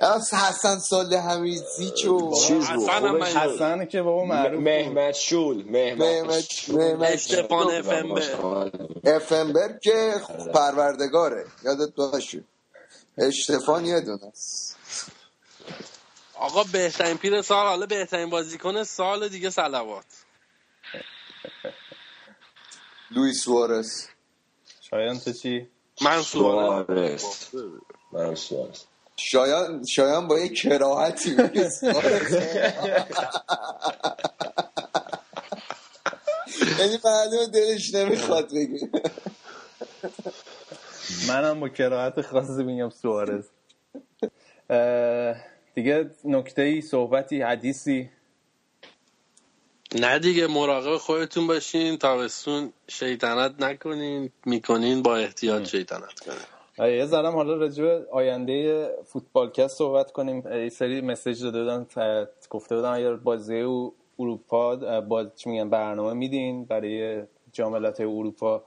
از حسن سال همیزی چو. چیز بود؟ حسن من- که بابا معروف. مهمت شول مهمت- افنبر که پروردگاره. یادت باشه. اشتفان یه دونه است. آقا بهترین پیر سال حالا بهترین بازیکن سال دیگه سلوات لوئیس سوارز. شایان تو چی؟ من سوارز. سوارز من سوارز شایان شایان با یه کراهتی سوارز. یعنی معلومه دلش نمی‌خواد بگه. منم با کراهت خاصی میگم سوارز. دیگه نکته ای صحبتی حدیثی؟ نه دیگه مراقب خودتون باشین تابستون شیطنت نکنین می‌کنین با احتیاط شیطنت کنین. یه ذرم حالا راجع به آینده فوتبالکست صحبت کنیم. یه سری مسیج داده بودن گفته بودن اگر بازی اروپا باز چی میگن برنامه میدین برای جاملت اروپا.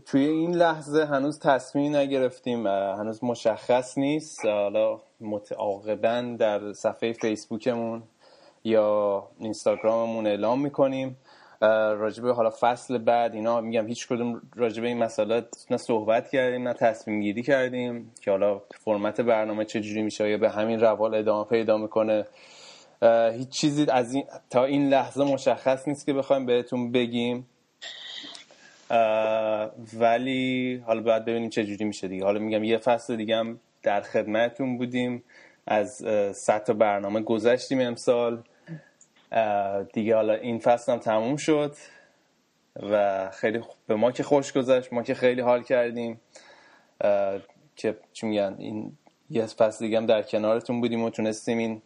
توی این لحظه هنوز تصمیم نگرفتیم هنوز مشخص نیست. حالا متعاقبا در صفحه فیسبوکمون یا اینستاگراممون اعلام می‌کنیم. راجبه حالا فصل بعد اینا میگم هیچ کدوم راجبه این مسئله نه صحبت کردیم نه تصمیم گیری کردیم که حالا فرمت برنامه چجوری میشه یا به همین روال ادامه پیدا می‌کنه. هیچ چیزی از این تا این لحظه مشخص نیست که بخوایم بهتون بگیم. ولی حالا باید ببینیم چه جوری میشه دیگه. حالا میگم یه فصل دیگه هم در خدمتتون بودیم. از 100 تا برنامه گذشتیم امسال. دیگه حالا این فصل هم تموم شد و خیلی به ما که خوش گذشت ما که خیلی حال کردیم. که چی میگن این یه فصل دیگه هم در کنارتون بودیم و تونستیم این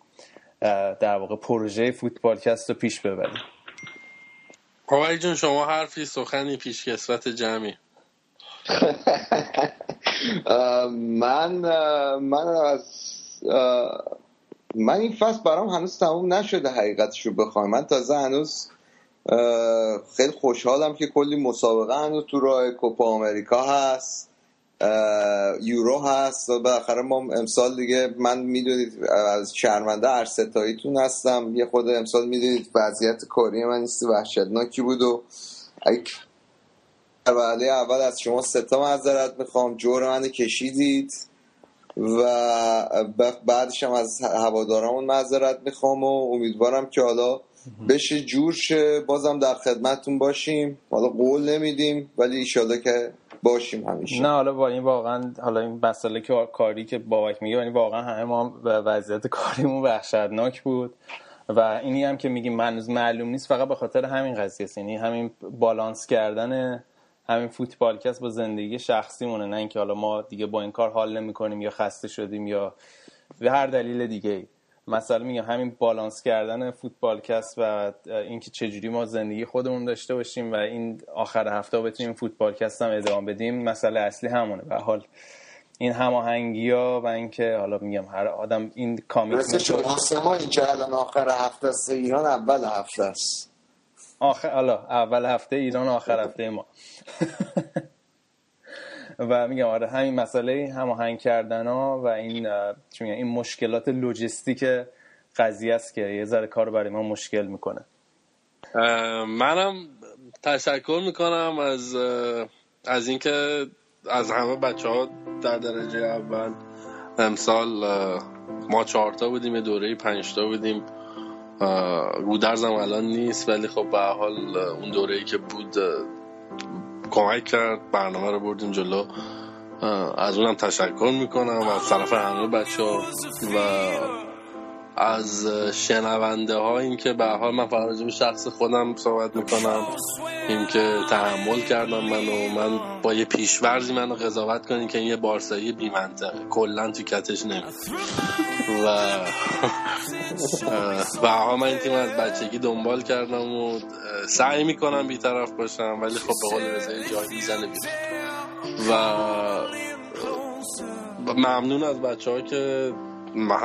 در واقع پروژه فوتبالکست رو پیش ببریم. آقای جون شما حرفی سخنی پیشکسوت جمعی. اه، من من از من این فصل برام هنوز تموم نشده حقیقتش رو بخوام. من تازه هنوز خیلی خوشحالم که کلی مسابقه هنوز تو راه کوپا آمریکا هست. یورو هست و بالاخره ما امسال دیگه من می‌دونید از شرمنده هر ستاییتون هستم. یه خود امسال می‌دونید وضعیت کاری من نیست وحشتناکی بود و وعده اول از شما ستا معذرت می‌خوام. جور من کشیدید و بعدش هم از هوادارامون معذرت می‌خوام و امیدوارم که حالا بشه جور شه. بازم در خدمتتون باشیم. حالا قول نمیدیم ولی ایشالله که باشیم همیشه. نه حالا با این واقعا حالا این مسئله که کاری که بابک میگه یعنی واقعا همه ما وضعیت کاریمون وحشتناک بود و اینی هم که میگیم هنوز معلوم نیست فقط به خاطر همین قضیه است. یعنی همین بالانس کردن همین فوتبالکست با زندگی شخصیمونه نه اینکه حالا ما دیگه با این کار حال نمی‌کنیم یا خسته شدیم یا به هر دلیل دیگه ای مثلا میگم همین بالانس کردن فوتبالکست و اینکه چجوری ما زندگی خودمون داشته باشیم و این آخر هفته بتونیم فوتبالکست هم ادامه بدیم مسئله اصلی همونه. به حال این هماهنگی ها و اینکه حالا میگم هر آدم این مثل کامیتمنت شما. ما این که الان آخر هفته است ایران اول هفته است. آخر حالا اول هفته ایران آخر هفته ما. و میگم آره همین مسئله هماهنگ کردن ها و این چی این مشکلات لوجستیک قضیه است که یه ذره کار برای ما مشکل می‌کنه. منم تشکر می‌کنم از از اینکه از همه بچه ها در درجه اول امسال ما چهارتا بودیم یه دوره پنجتا بودیم. گودرزم الان نیست ولی خب به حال اون دوره ای که بود کمک کرد برنامه رو بردیم جلو. از اونم تشکر می‌کنم از طرف همه بچه ها و از شنونده ها این که به حال من فقط به شخص خودم صحبت می‌کنم این که تحمل کردم منو من با یه پیشورزی منو قضاوت کنین که این یه بارسایی بی منطقه کلا تو کتش نمی و هر حال من این تیم از بچگی دنبال کردم و سعی می‌کنم بیطرف باشم ولی خب به قول رضا یه جایی می‌زنه و ممنون از بچه ها که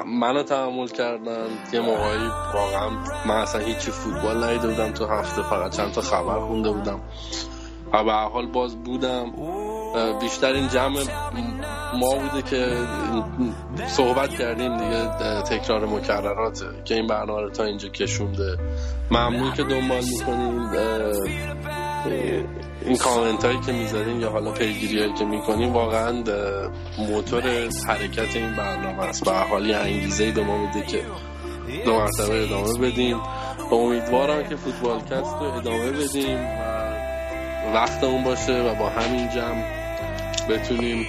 منو تحمل کردن. یه موقعی واقعا من اصلا هیچی فوتبال ندیده بودم. تو هفته فقط چند تا خبر خونده بودم. و به حال باز بودم. بیشتر این جمع ما بوده که صحبت کردیم دیگه تکرار مکررات که این برنامه رو تا اینجا کشونده. ممنون که دنبال می‌کنیم. این کامنت هایی که می‌ذاریم یا حالا پیگیری هایی که می‌کنیم واقعا موتور حرکت این برنامه است. به حالی انگیزه به ما میده که دو مرتبه ادامه بدیم. امیدوارم که فوتبالکست رو ادامه بدیم و وقت اون باشه و با همین جمع بتونیم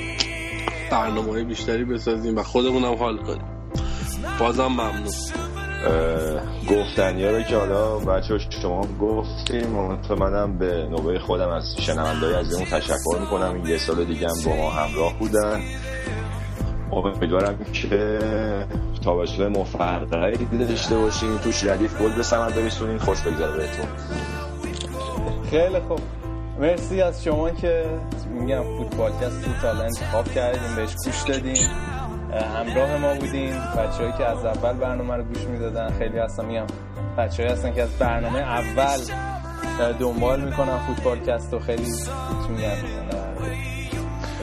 برنامه بیشتری بسازیم و خودمونم حال کنیم. بازم ممنون. گفتنی رو که حالا بچه شما گفتیم منم به نوبه خودم از شنوندهای از اون تشکر می‌کنم. یه سال دیگه هم با ما همراه بودن. امیدوارم که تابستون مفرقی داشته باشین. توش ردیف گل به سمت برسونین خوش بگذاره بهتون. خیلی خوب. مرسی از شما که میگم فوتبالکست رو انتخاب کردیم بهش گوش دادیم همراه ما بودیم بچه‌ای که از اول برنامه رو گوش می‌دادن خیلی هستن. میگم بچه‌ای هستن که از برنامه اول دنبال می‌کنن فوتبالکست و خیلی میگن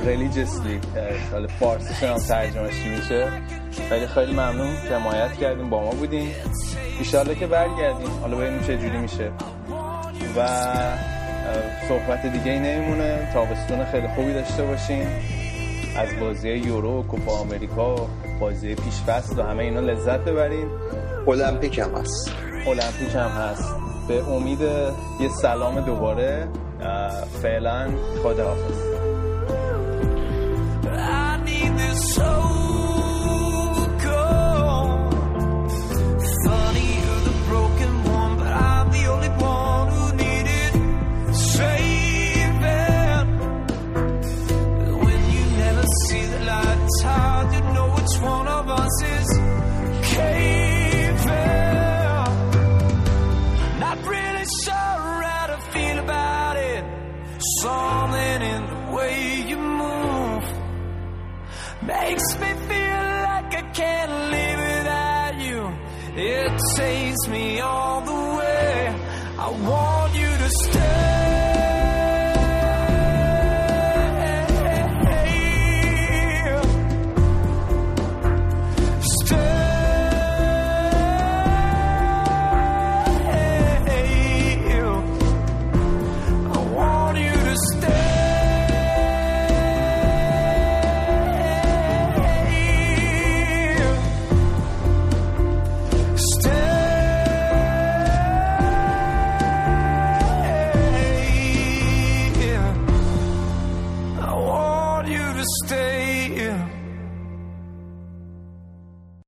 ریلیجسلی حالا فارسیشون هم ترجمهش میشه. خیلی خیلی ممنون که حمایت کردیم با ما بودیم ایشالله که برگردیم حالا ببینیم چه جوری میشه. و صحبت دیگه ای نمیمونه. تابستون خیلی خوبی داشته باشین. از بازی یورو و کوپا آمریکا و بازی پیش فصل و همه اینا لذت ببرین. المپیک هم هست. المپیک هم هست. به امید یه سلام دوباره فعلا خداحافظ. Makes me feel like I can't live without you. It takes me all the way. I want you to stay.